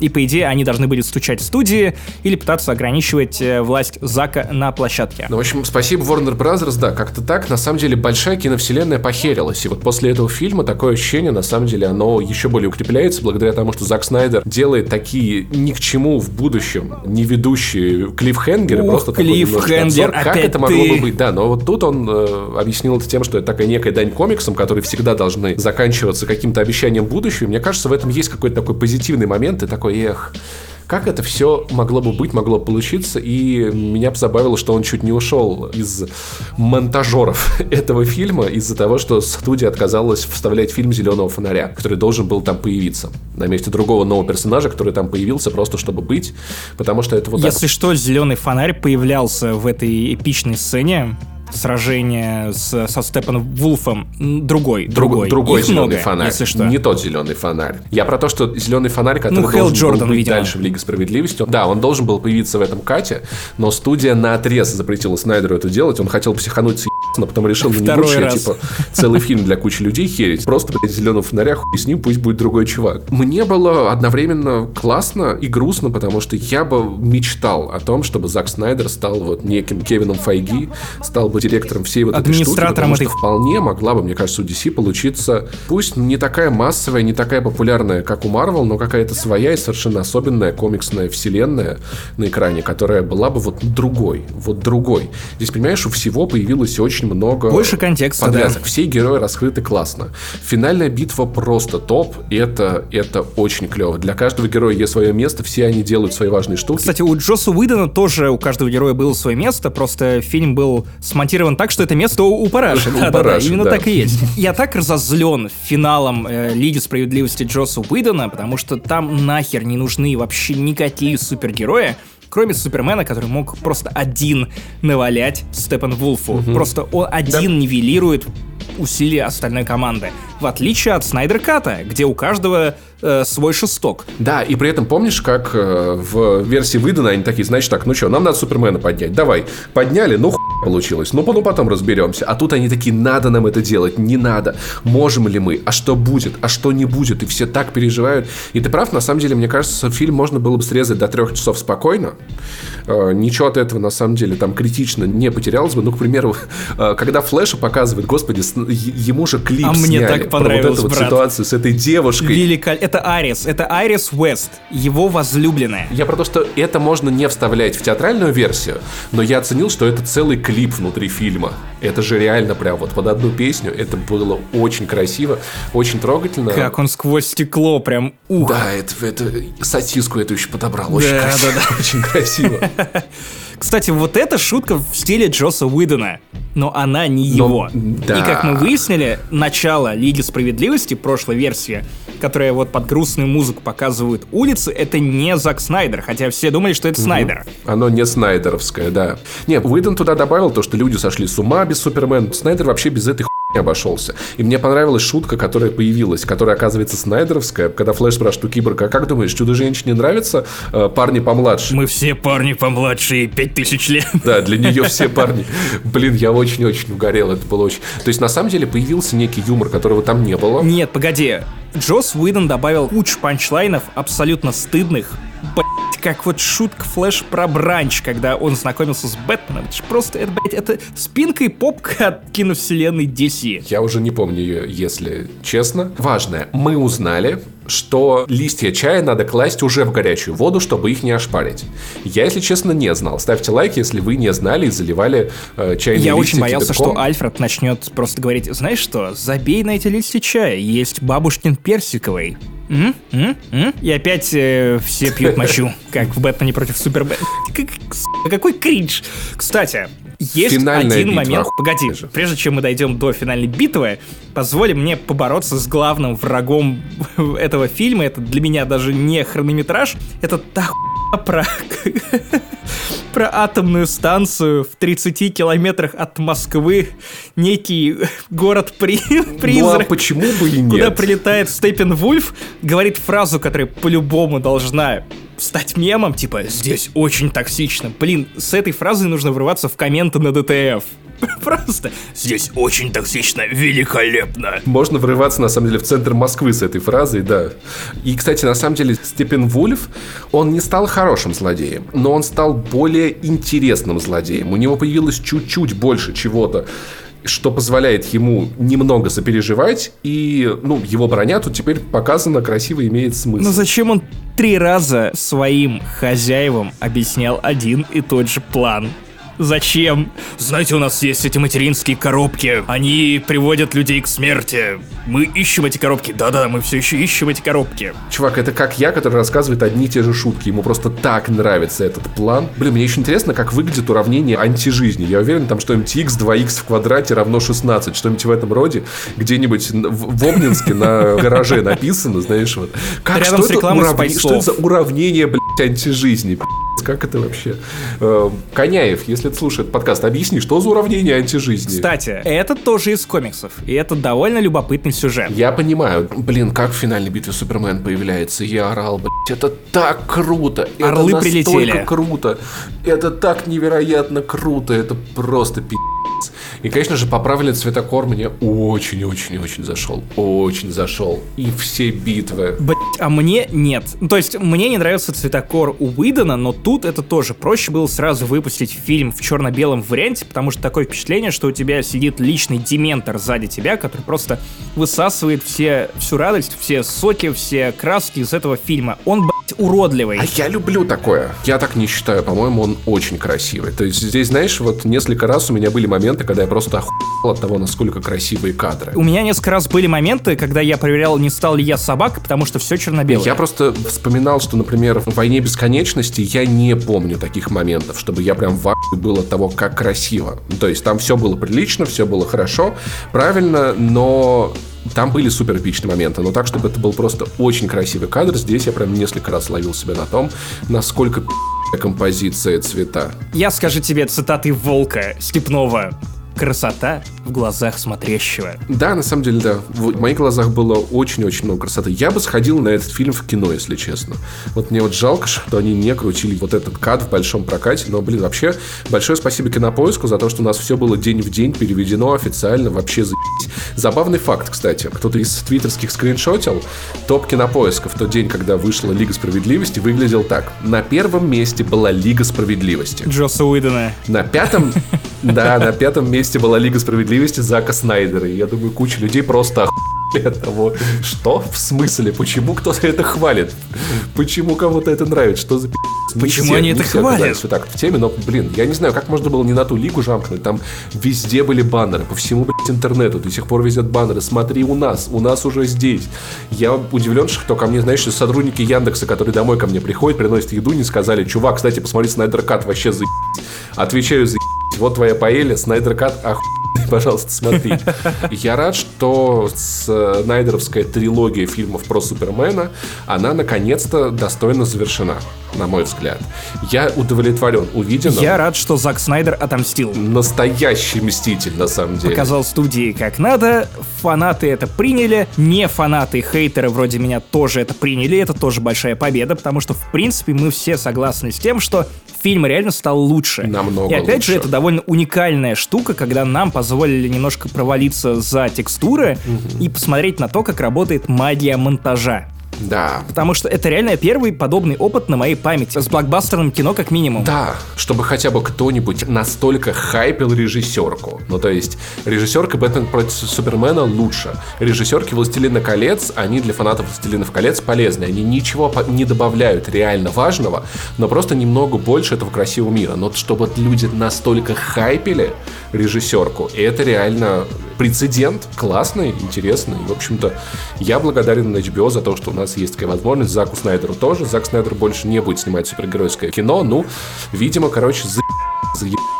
И, по идее, они должны были стучать в студии или пытаться ограничивать э, власть Зака на площадке. Ну, в общем, спасибо Warner Brothers, да, как-то так. На самом деле, большая киновселенная похерилась. И вот после этого фильма такое ощущение, на самом деле, оно еще более укрепляется благодаря тому, что Зак Снайдер делает такие ни к чему в будущем не ведущие клиффхенгеры. Ух, просто клиффхенгер, Как это могло бы быть? Да, но вот тут он э, объяснил это тем, что это такая некая дань комиксам, которые всегда должны заканчиваться каким-то обещанием будущего. И мне кажется, в этом есть какой-то такой позитивный момент и такой такой, эх, как это все могло бы быть, могло получиться, и меня позабавило, что он чуть не ушел из монтажеров этого фильма из-за того, что студия отказалась вставлять фильм «Зеленого фонаря», который должен был там появиться. На месте другого нового персонажа, который там появился просто чтобы быть, потому что это вот Если так. что, «Зеленый фонарь» появлялся в этой эпичной сцене, сражение с, со Степаном Вулфом другой, другой. другой Их зеленый много, фонарь. Если что. Не тот зеленый фонарь. Я про то, что зеленый фонарь, который Ну, Хелл должен Джордан, был быть видимо. дальше в Лиге Справедливости. Да, он должен был появиться в этом кате, но студия на отрез запретила Снайдеру это делать. Он хотел психануть с но потом решил, ну не Второй лучше я, раз. типа, целый фильм для кучи людей херить. Просто, блядь, зеленого фонаря, хуй с ним, пусть будет другой чувак. Мне было одновременно классно и грустно, потому что я бы мечтал о том, чтобы Зак Снайдер стал вот неким Кевином Файги, стал бы директором всей вот этой штуки, потому этой что вполне могла бы, мне кажется, у DC получиться, пусть не такая массовая, не такая популярная, как у Marvel, но какая-то своя и совершенно особенная комиксная вселенная на экране, которая была бы вот другой, вот другой. Здесь, понимаешь, у всего появилось очень много Больше контекста, подвязок. да. Все герои раскрыты классно. Финальная битва просто топ, и это, это очень клево. Для каждого героя есть свое место, все они делают свои важные штуки. Кстати, у Джоса Уидона тоже у каждого героя было свое место, просто фильм был смонтирован так, что это место у параши. У Да-да-да, параши, именно да. так и есть. Я так разозлен финалом э, Лиги Справедливости Джоса Уидона, потому что там нахер не нужны вообще никакие супергерои, кроме Супермена, который мог просто один навалять Степан Вулфу. Просто он один нивелирует усилия остальной команды. В отличие от Снайдер Ката, где у каждого э, свой шесток. Да, и при этом помнишь, как э, в версии выдана они такие, значит так, ну что, нам надо Супермена поднять, давай. Подняли, ну хуй получилось, ну, ну потом разберемся. А тут они такие, надо нам это делать, не надо. Можем ли мы? А что будет? А что не будет? И все так переживают. И ты прав, на самом деле, мне кажется, фильм можно было бы срезать до трех часов спокойно. Э, ничего от этого, на самом деле, там критично не потерялось бы. Ну, к примеру, э, когда Флэша показывает, господи, ему же клип а сняли мне так понравилось, про вот эту брат. вот ситуацию с этой девушкой. Великолепно. Это Арис, это Арис Уэст, его возлюбленная. Я про то, что это можно не вставлять в театральную версию, но я оценил, что это целый клип внутри фильма. Это же реально прям вот под одну песню. Это было очень красиво, очень трогательно. Как он сквозь стекло прям ух. Да, это, это сосиску эту еще подобрал. Очень Да, красиво. да, Очень красиво. Кстати, вот эта шутка в стиле Джоса Уидона, но она не Но- его. да. И как мы выяснили, начало Лиги Справедливости, прошлой версии, которая вот под грустную музыку показывают улицы, это не Зак Снайдер, хотя все думали, что это Снайдер. Оно не снайдеровское, да. Не, Уидон туда добавил то, что люди сошли с ума без Супермена. Снайдер вообще без этой хуйни обошелся. И мне понравилась шутка, которая появилась, которая оказывается снайдеровская, когда Флэш спрашивает у Киборга, а как думаешь, Чудо-женщине нравятся э, парни помладше? Мы все парни помладше пять тысяч лет. Да, для нее все парни. Блин, я очень-очень угорел, это было очень... То есть, на самом деле, появился некий юмор, которого там не было. Нет, погоди. Джос Уидон добавил кучу панчлайнов абсолютно стыдных. Блять, как вот шутка Флэш про бранч, когда он знакомился с Бэтменом. Это ж просто, это, блядь, это спинка и попка от киновселенной DC. Я уже не помню ее, если честно. Важное, мы узнали, что листья чая надо класть уже в горячую воду, чтобы их не ошпарить. Я, если честно, не знал. Ставьте лайк, если вы не знали и заливали э, чайные Я листья очень боялся, кипятком. что Альфред начнет просто говорить, знаешь что, забей на эти листья чая, есть бабушкин персиковый. М? М? М? И опять э, все пьют мочу, как в Бэтмене против Супербэт. Какой кринж. Кстати, есть Финальная один битва, момент. Погоди, же. прежде чем мы дойдем до финальной битвы, позволь мне побороться с главным врагом этого фильма. Это для меня даже не хронометраж. Это та хуйня про про атомную станцию в 30 километрах от Москвы, некий город-призрак. Ну а почему бы и нет? Куда прилетает Степпенвульф, говорит фразу, которая по-любому должна стать мемом, типа «Здесь очень токсично». Блин, с этой фразой нужно врываться в комменты на ДТФ. Просто «Здесь очень токсично, великолепно». Можно врываться, на самом деле, в центр Москвы с этой фразой, да. И, кстати, на самом деле, Степен Вульф, он не стал хорошим злодеем, но он стал более интересным злодеем. У него появилось чуть-чуть больше чего-то, что позволяет ему немного сопереживать, и, ну, его броня тут теперь показана красиво, имеет смысл. Но зачем он три раза своим хозяевам объяснял один и тот же план? Зачем? Знаете, у нас есть эти материнские коробки. Они приводят людей к смерти. Мы ищем эти коробки. Да-да, мы все еще ищем эти коробки. Чувак, это как я, который рассказывает одни и те же шутки. Ему просто так нравится этот план. Блин, мне еще интересно, как выглядит уравнение антижизни. Я уверен, там что mtx 2x в квадрате равно 16. Что-нибудь в этом роде. Где-нибудь в, в Обнинске на гараже написано, знаешь, вот. Как, Рядом что с это спайсов. Что это за уравнение, блядь, антижизни? Пиздец, Как это вообще? Э, Коняев, если ты слушает подкаст, объясни, что за уравнение антижизни? Кстати, это тоже из комиксов. И это довольно любопытный сюжет. Я понимаю. Блин, как в финальной битве Супермен появляется. Я орал, блядь. Это так круто. Орлы это настолько прилетели. круто. Это так невероятно круто. Это просто пи***ц. И, конечно же, поправленный цветокор мне очень-очень-очень зашел. Очень зашел. И все битвы. Блять, а мне нет. То есть, мне не нравится цветокор у Уидона, но тут это тоже проще было сразу выпустить фильм в черно-белом варианте, потому что такое впечатление, что у тебя сидит личный дементор сзади тебя, который просто высасывает все, всю радость, все соки, все краски из этого фильма. Он, блять, уродливый. А я люблю такое. Я так не считаю. По-моему, он очень красивый. То есть здесь, знаешь, вот несколько раз у меня были моменты, когда я просто охуел от того, насколько красивые кадры. У меня несколько раз были моменты, когда я проверял, не стал ли я собак, потому что все черно-белое. Я просто вспоминал, что, например, в «Войне бесконечности» я не помню таких моментов, чтобы я прям в был от того, как красиво. То есть там все было прилично, все было хорошо, правильно, но там были супер эпичные моменты, но так, чтобы это был просто очень красивый кадр, здесь я прям несколько раз ловил себя на том, насколько композиция цвета. Я скажу тебе цитаты Волка Степнова. Красота в глазах смотрящего. Да, на самом деле, да. В моих глазах было очень-очень много красоты. Я бы сходил на этот фильм в кино, если честно. Вот мне вот жалко, что они не крутили вот этот кат в большом прокате. Но, блин, вообще, большое спасибо Кинопоиску за то, что у нас все было день в день переведено официально. Вообще заебись. Забавный факт, кстати. Кто-то из твиттерских скриншотил. Топ Кинопоиска в тот день, когда вышла Лига Справедливости, выглядел так. На первом месте была Лига Справедливости. Джоса Уидона. На пятом, да, на пятом месте была Лига Справедливости Зака Снайдера. И я думаю, куча людей просто охуели от того, что в смысле, почему кто-то это хвалит, почему кому-то это нравится, что за Почему все- они это все хвалят? вот так в теме, но, блин, я не знаю, как можно было не на ту лигу жамкнуть, там везде были баннеры, по всему, блядь, интернету, до сих пор везет баннеры, смотри у нас, у нас уже здесь. Я удивлен, что ко мне, знаешь, сотрудники Яндекса, которые домой ко мне приходят, приносят еду, не сказали, чувак, кстати, посмотри, Снайдер Кат вообще за Отвечаю за вот твоя паэля, Снайдер Кат, охуенный, пожалуйста, смотри. Я рад, что Снайдеровская трилогия фильмов про Супермена, она наконец-то достойно завершена, на мой взгляд. Я удовлетворен увиденным. Я рад, что Зак Снайдер отомстил. Настоящий мститель, на самом деле. Показал студии как надо, фанаты это приняли, не фанаты, хейтеры вроде меня тоже это приняли, это тоже большая победа, потому что, в принципе, мы все согласны с тем, что фильм реально стал лучше. Намного И опять же, лучше. это довольно уникальная штука, когда нам позволили немножко провалиться за текстуры и посмотреть на то, как работает магия монтажа. Да. Потому что это реально первый подобный опыт на моей памяти. С блокбастерным кино как минимум. Да, чтобы хотя бы кто-нибудь настолько хайпил режиссерку. Ну, то есть, режиссерка Бэтмен против Супермена лучше. Режиссерки Властелина колец, они для фанатов Властелинов колец полезны. Они ничего не добавляют реально важного, но просто немного больше этого красивого мира. Но чтобы люди настолько хайпили режиссерку, это реально прецедент, классный, интересный. В общем-то, я благодарен HBO за то, что у нас есть такая возможность. Заку Снайдеру тоже. Зак Снайдер больше не будет снимать супергеройское кино. Ну, видимо, короче, за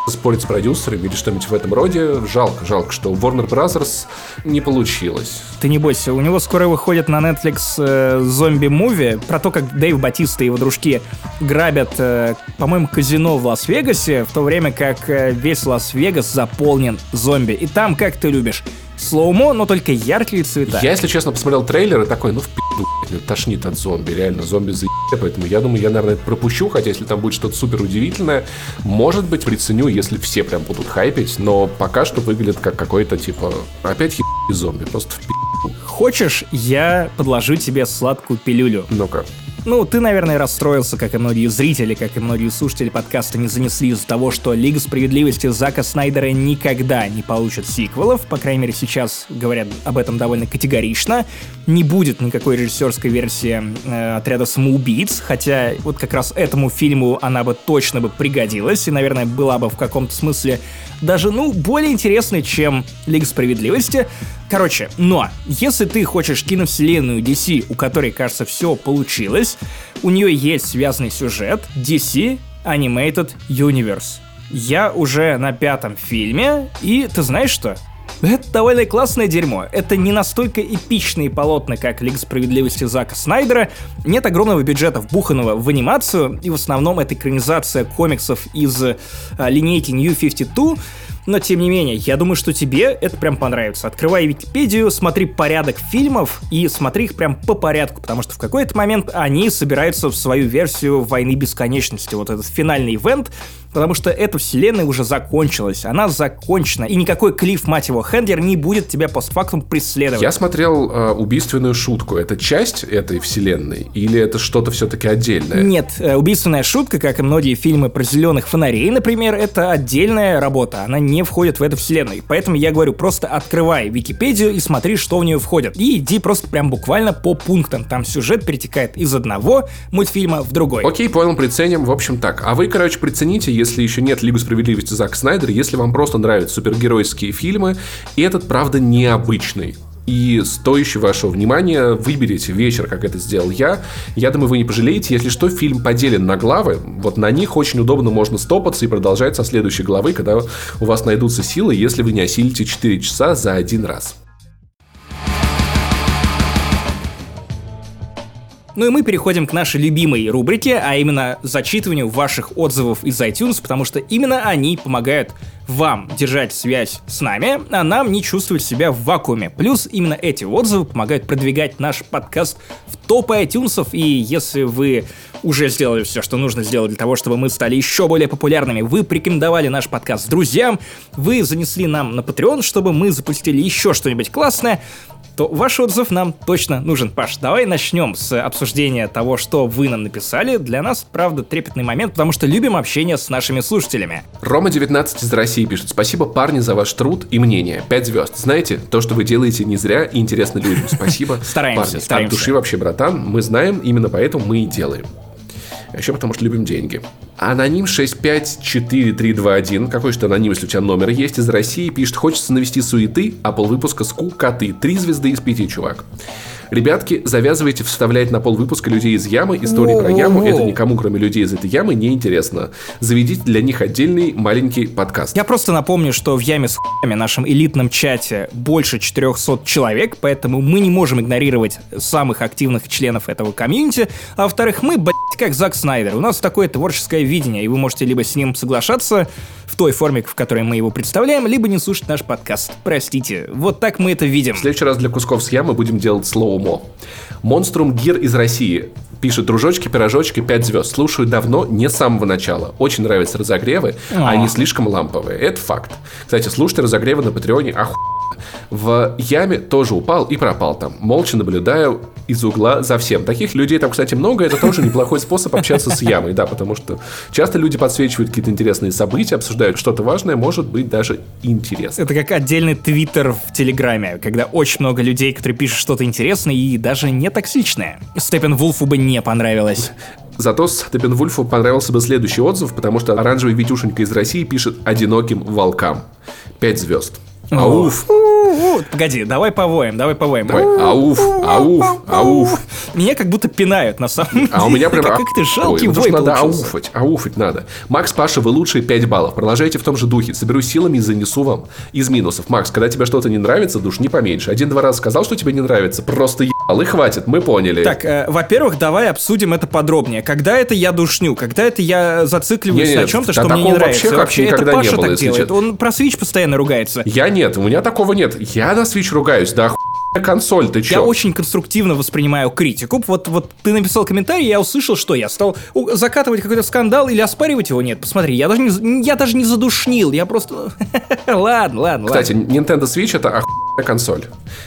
спорить с продюсерами или что-нибудь в этом роде. Жалко, жалко, что у Warner Brothers не получилось. Ты не бойся, у него скоро выходит на Netflix э, зомби-муви про то, как Дэйв Батиста и его дружки грабят, э, по-моему, казино в Лас-Вегасе, в то время как э, весь Лас-Вегас заполнен зомби. И там, как ты любишь, slow-mo, но только яркие цвета. Я, если честно, посмотрел трейлер и такой, ну, в пизду, блядь, тошнит от зомби, реально, зомби за поэтому я думаю, я, наверное, это пропущу, хотя если там будет что-то супер удивительное, может быть, приценю, если все прям будут хайпить, но пока что выглядит как какой-то, типа, опять ебаный зомби, просто в пизду. Хочешь, я подложу тебе сладкую пилюлю. Ну-ка. Ну, ты, наверное, расстроился, как и многие зрители, как и многие слушатели подкаста не занесли из-за того, что Лига Справедливости Зака Снайдера никогда не получит сиквелов, по крайней мере, сейчас говорят об этом довольно категорично. Не будет никакой режиссерской версии э, отряда самоубийц, хотя вот как раз этому фильму она бы точно бы пригодилась, и, наверное, была бы в каком-то смысле даже, ну, более интересной, чем Лига Справедливости. Короче, но если ты хочешь киновселенную DC, у которой, кажется, все получилось, у нее есть связанный сюжет DC Animated Universe. Я уже на пятом фильме, и ты знаешь что? Это довольно классное дерьмо. Это не настолько эпичные полотна, как Лига Справедливости Зака Снайдера. Нет огромного бюджета вбуханного в анимацию, и в основном это экранизация комиксов из э, линейки New 52. Но, тем не менее, я думаю, что тебе это прям понравится. Открывай Википедию, смотри порядок фильмов и смотри их прям по порядку, потому что в какой-то момент они собираются в свою версию Войны Бесконечности, вот этот финальный ивент, потому что эта вселенная уже закончилась, она закончена, и никакой Клифф, мать его, Хендлер не будет тебя постфактум преследовать. Я смотрел э, убийственную шутку. Это часть этой вселенной или это что-то все-таки отдельное? Нет, э, убийственная шутка, как и многие фильмы про зеленых фонарей, например, это отдельная работа, она не входит в эту вселенную. Поэтому я говорю, просто открывай Википедию и смотри, что в нее входит. И иди просто прям буквально по пунктам. Там сюжет перетекает из одного мультфильма в другой. Окей, понял, приценим. В общем так. А вы, короче, прицените, если еще нет Лигу Справедливости Зак Снайдер, если вам просто нравятся супергеройские фильмы, и этот, правда, необычный и стоящий вашего внимания, выберите вечер, как это сделал я. Я думаю, вы не пожалеете. Если что, фильм поделен на главы. Вот на них очень удобно можно стопаться и продолжать со следующей главы, когда у вас найдутся силы, если вы не осилите 4 часа за один раз. Ну и мы переходим к нашей любимой рубрике, а именно зачитыванию ваших отзывов из iTunes, потому что именно они помогают вам держать связь с нами, а нам не чувствовать себя в вакууме. Плюс именно эти отзывы помогают продвигать наш подкаст в топы iTunes, и если вы уже сделали все, что нужно сделать для того, чтобы мы стали еще более популярными. Вы порекомендовали наш подкаст друзьям, вы занесли нам на Patreon, чтобы мы запустили еще что-нибудь классное, то ваш отзыв нам точно нужен. Паш, давай начнем с обсуждения того, что вы нам написали. Для нас, правда, трепетный момент, потому что любим общение с нашими слушателями. Рома 19 из России пишет. Спасибо, парни, за ваш труд и мнение. Пять звезд. Знаете, то, что вы делаете не зря и интересно людям. Спасибо, Стараемся, парни. стараемся. От души вообще, братан. Мы знаем, именно поэтому мы и делаем. А еще потому что любим деньги. Аноним 654321, какой же ты аноним, если у тебя номер есть, из России, пишет, хочется навести суеты, а полвыпуска ску коты. Три звезды из пяти, чувак. Ребятки, завязывайте вставлять на пол выпуска людей из ямы. Истории про яму это никому, кроме людей из этой ямы, не интересно. Заведите для них отдельный маленький подкаст. Я просто напомню, что в яме с хуями нашем элитном чате больше 400 человек, поэтому мы не можем игнорировать самых активных членов этого комьюнити. А во-вторых, мы, блядь, как Зак Снайдер. У нас такое творческое видение, и вы можете либо с ним соглашаться в той форме, в которой мы его представляем, либо не слушать наш подкаст. Простите, вот так мы это видим. В следующий раз для кусков с ямы будем делать slow-mo. Монструм Гир из России пишет, дружочки, пирожочки, 5 звезд. Слушаю давно, не с самого начала. Очень нравятся разогревы, а они слишком ламповые. Это факт. Кстати, слушайте разогревы на Патреоне, оху... В яме тоже упал и пропал там. Молча наблюдаю из угла за всем. Таких людей там, кстати, много. Это тоже неплохой способ общаться с ямой, да, потому что часто люди подсвечивают какие-то интересные события, обсуждают что-то важное, может быть даже интересно. Это как отдельный твиттер в Телеграме, когда очень много людей, которые пишут что-то интересное и даже не токсичное. Степен Вулфу бы не понравилось. Зато Степенвульфу понравился бы следующий отзыв, потому что оранжевый Витюшенька из России пишет «Одиноким волкам». Пять звезд. Ауф. Погоди, давай повоем, давай повоем. Давай. Ауф, ауф, ауф. Меня как будто пинают на самом деле. А у меня прям... Как ты жалкий ну вой надо ауфать, ауфать надо. Макс, Паша, вы лучшие 5 баллов. Продолжайте в том же духе. Соберу силами и занесу вам из минусов. Макс, когда тебе что-то не нравится, душ не поменьше. Один-два раза сказал, что тебе не нравится, просто ебал, и хватит, мы поняли. Так, э, во-первых, давай обсудим это подробнее. Когда это я душню? Когда это я зацикливаюсь на чем-то, что мне не нравится? вообще как это не Паша так делает. Он про Switch постоянно ругается. Я нет, у меня такого нет. Я на Switch ругаюсь, да охуенная консоль, ты чё? Я очень конструктивно воспринимаю критику. Вот, вот ты написал комментарий, я услышал, что я стал закатывать какой-то скандал или оспаривать его. Нет, посмотри, я даже не, я даже не задушнил, я просто... ладно, ладно, Кстати, ладно. Nintendo Switch это охуенная консоль.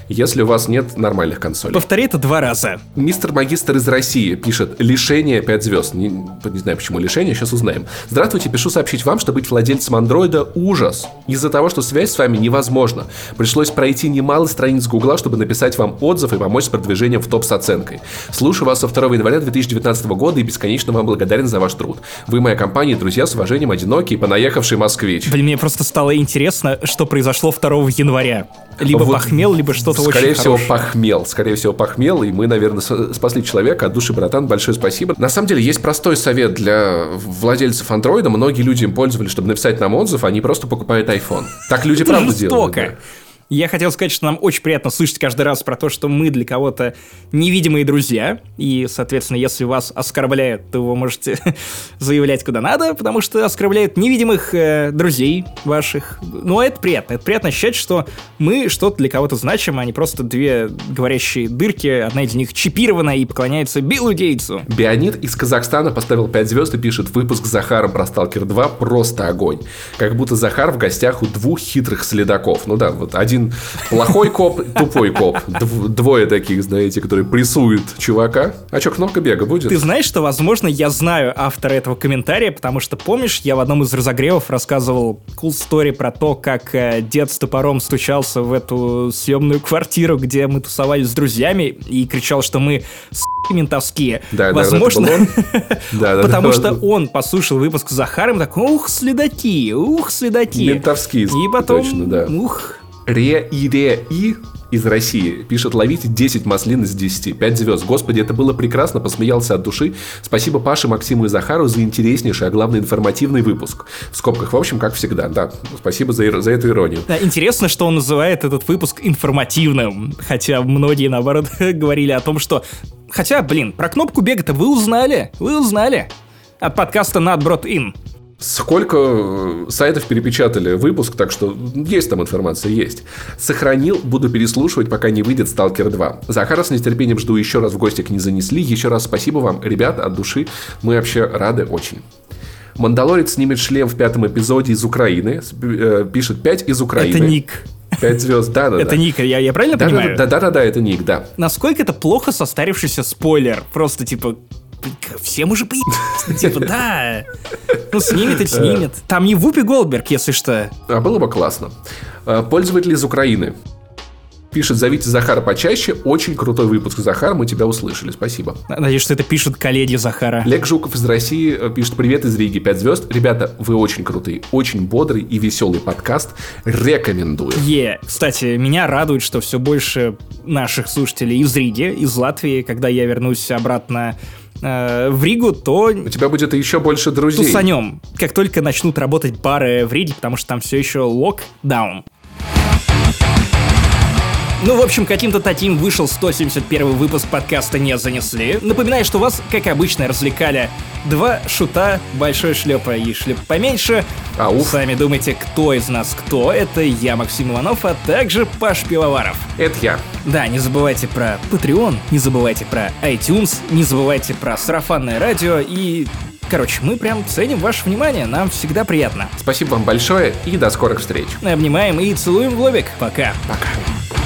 Если у вас нет нормальных консолей. Повтори это два раза. Мистер Магистр из России пишет «Лишение 5 звезд». Не, не знаю, почему лишение, сейчас узнаем. Здравствуйте, пишу сообщить вам, что быть владельцем андроида – ужас. Из-за того, что связь с вами невозможна. Пришлось пройти немало страниц Гугла, чтобы написать вам отзыв и помочь с продвижением в топ с оценкой. Слушаю вас со 2 января 2019 года и бесконечно вам благодарен за ваш труд. Вы моя компания и друзья с уважением одинокий понаехавший москвич. Блин, мне просто стало интересно, что произошло 2 января. Либо Вот, похмел, либо что-то очень Скорее всего, хорошее. похмел. Скорее всего, похмел. И мы, наверное, спасли человека. От души, братан, большое спасибо. На самом деле, есть простой совет для владельцев андроида. Многие люди им пользовались, чтобы написать нам отзыв, они просто покупают iPhone. Так люди правда жестоко. делают. да. Я хотел сказать, что нам очень приятно слышать каждый раз про то, что мы для кого-то невидимые друзья. И, соответственно, если вас оскорбляют, то вы можете заявлять куда надо, потому что оскорбляют невидимых э, друзей ваших. Но это приятно. Это приятно ощущать, что мы что-то для кого-то значим, а не просто две говорящие дырки. Одна из них чипирована и поклоняется Биллу Гейтсу. Бионит из Казахстана поставил 5 звезд и пишет выпуск с Захаром про Сталкер 2 просто огонь. Как будто Захар в гостях у двух хитрых следаков. Ну да, вот один плохой коп, тупой коп. Дв- двое таких, знаете, которые прессуют чувака. А что, кнопка бега будет? Ты знаешь, что, возможно, я знаю автора этого комментария, потому что, помнишь, я в одном из разогревов рассказывал cool story про то, как э, дед с топором стучался в эту съемную квартиру, где мы тусовались с друзьями, и кричал, что мы с ментовские. Да, Возможно. Да, потому что он послушал выпуск с Захаром, так, ух, следаки, ух, следаки. Ментовские, И потом, точно, да. ух, Ре и Ре И из России пишет «Ловите 10 маслин из 10, 5 звезд. Господи, это было прекрасно, посмеялся от души. Спасибо Паше, Максиму и Захару за интереснейший, а главное информативный выпуск. В скобках, в общем, как всегда. Да, спасибо за, за эту иронию. Да, интересно, что он называет этот выпуск информативным, хотя многие, наоборот, говорили о том, что... Хотя, блин, про кнопку бега-то вы узнали, вы узнали. От подкаста Brought In. Сколько э, сайтов перепечатали выпуск, так что есть там информация, есть. Сохранил, буду переслушивать, пока не выйдет Сталкер 2. Захара с нетерпением жду еще раз в гости к не занесли. Еще раз спасибо вам, ребята, от души. Мы вообще рады очень. Мандалорец снимет шлем в пятом эпизоде из Украины. Э, пишет 5 из Украины. Это ник. Пять звезд, да, да. Это ник, я, я правильно да, понимаю? Да, да, да, да, это ник, да. Насколько это плохо состарившийся спойлер? Просто типа всем уже поебаться. Типа, да. Ну, снимет и снимет. Там не Вупи Голдберг, если что. А было бы классно. А, пользователь из Украины пишет, зовите Захара почаще. Очень крутой выпуск, Захар, мы тебя услышали. Спасибо. Надеюсь, что это пишут коллеги Захара. Лег Жуков из России э, пишет, привет из Риги, 5 звезд. Ребята, вы очень крутые, очень бодрый и веселый подкаст. Рекомендую. Е, yeah. кстати, меня радует, что все больше наших слушателей из Риги, из Латвии, когда я вернусь обратно э, в Ригу, то... У тебя будет еще больше друзей. Тусанем, как только начнут работать бары в Риге, потому что там все еще локдаун. Ну, в общем, каким-то таким вышел 171 выпуск подкаста «Не занесли». Напоминаю, что вас, как обычно, развлекали два шута, большой шлепа и шлеп поменьше. Ау. Сами думайте, кто из нас кто. Это я, Максим Иванов, а также Паш Пивоваров. Это я. Да, не забывайте про Patreon, не забывайте про iTunes, не забывайте про сарафанное радио и Короче, мы прям ценим ваше внимание, нам всегда приятно. Спасибо вам большое и до скорых встреч. Обнимаем и целуем в лобик. Пока. Пока.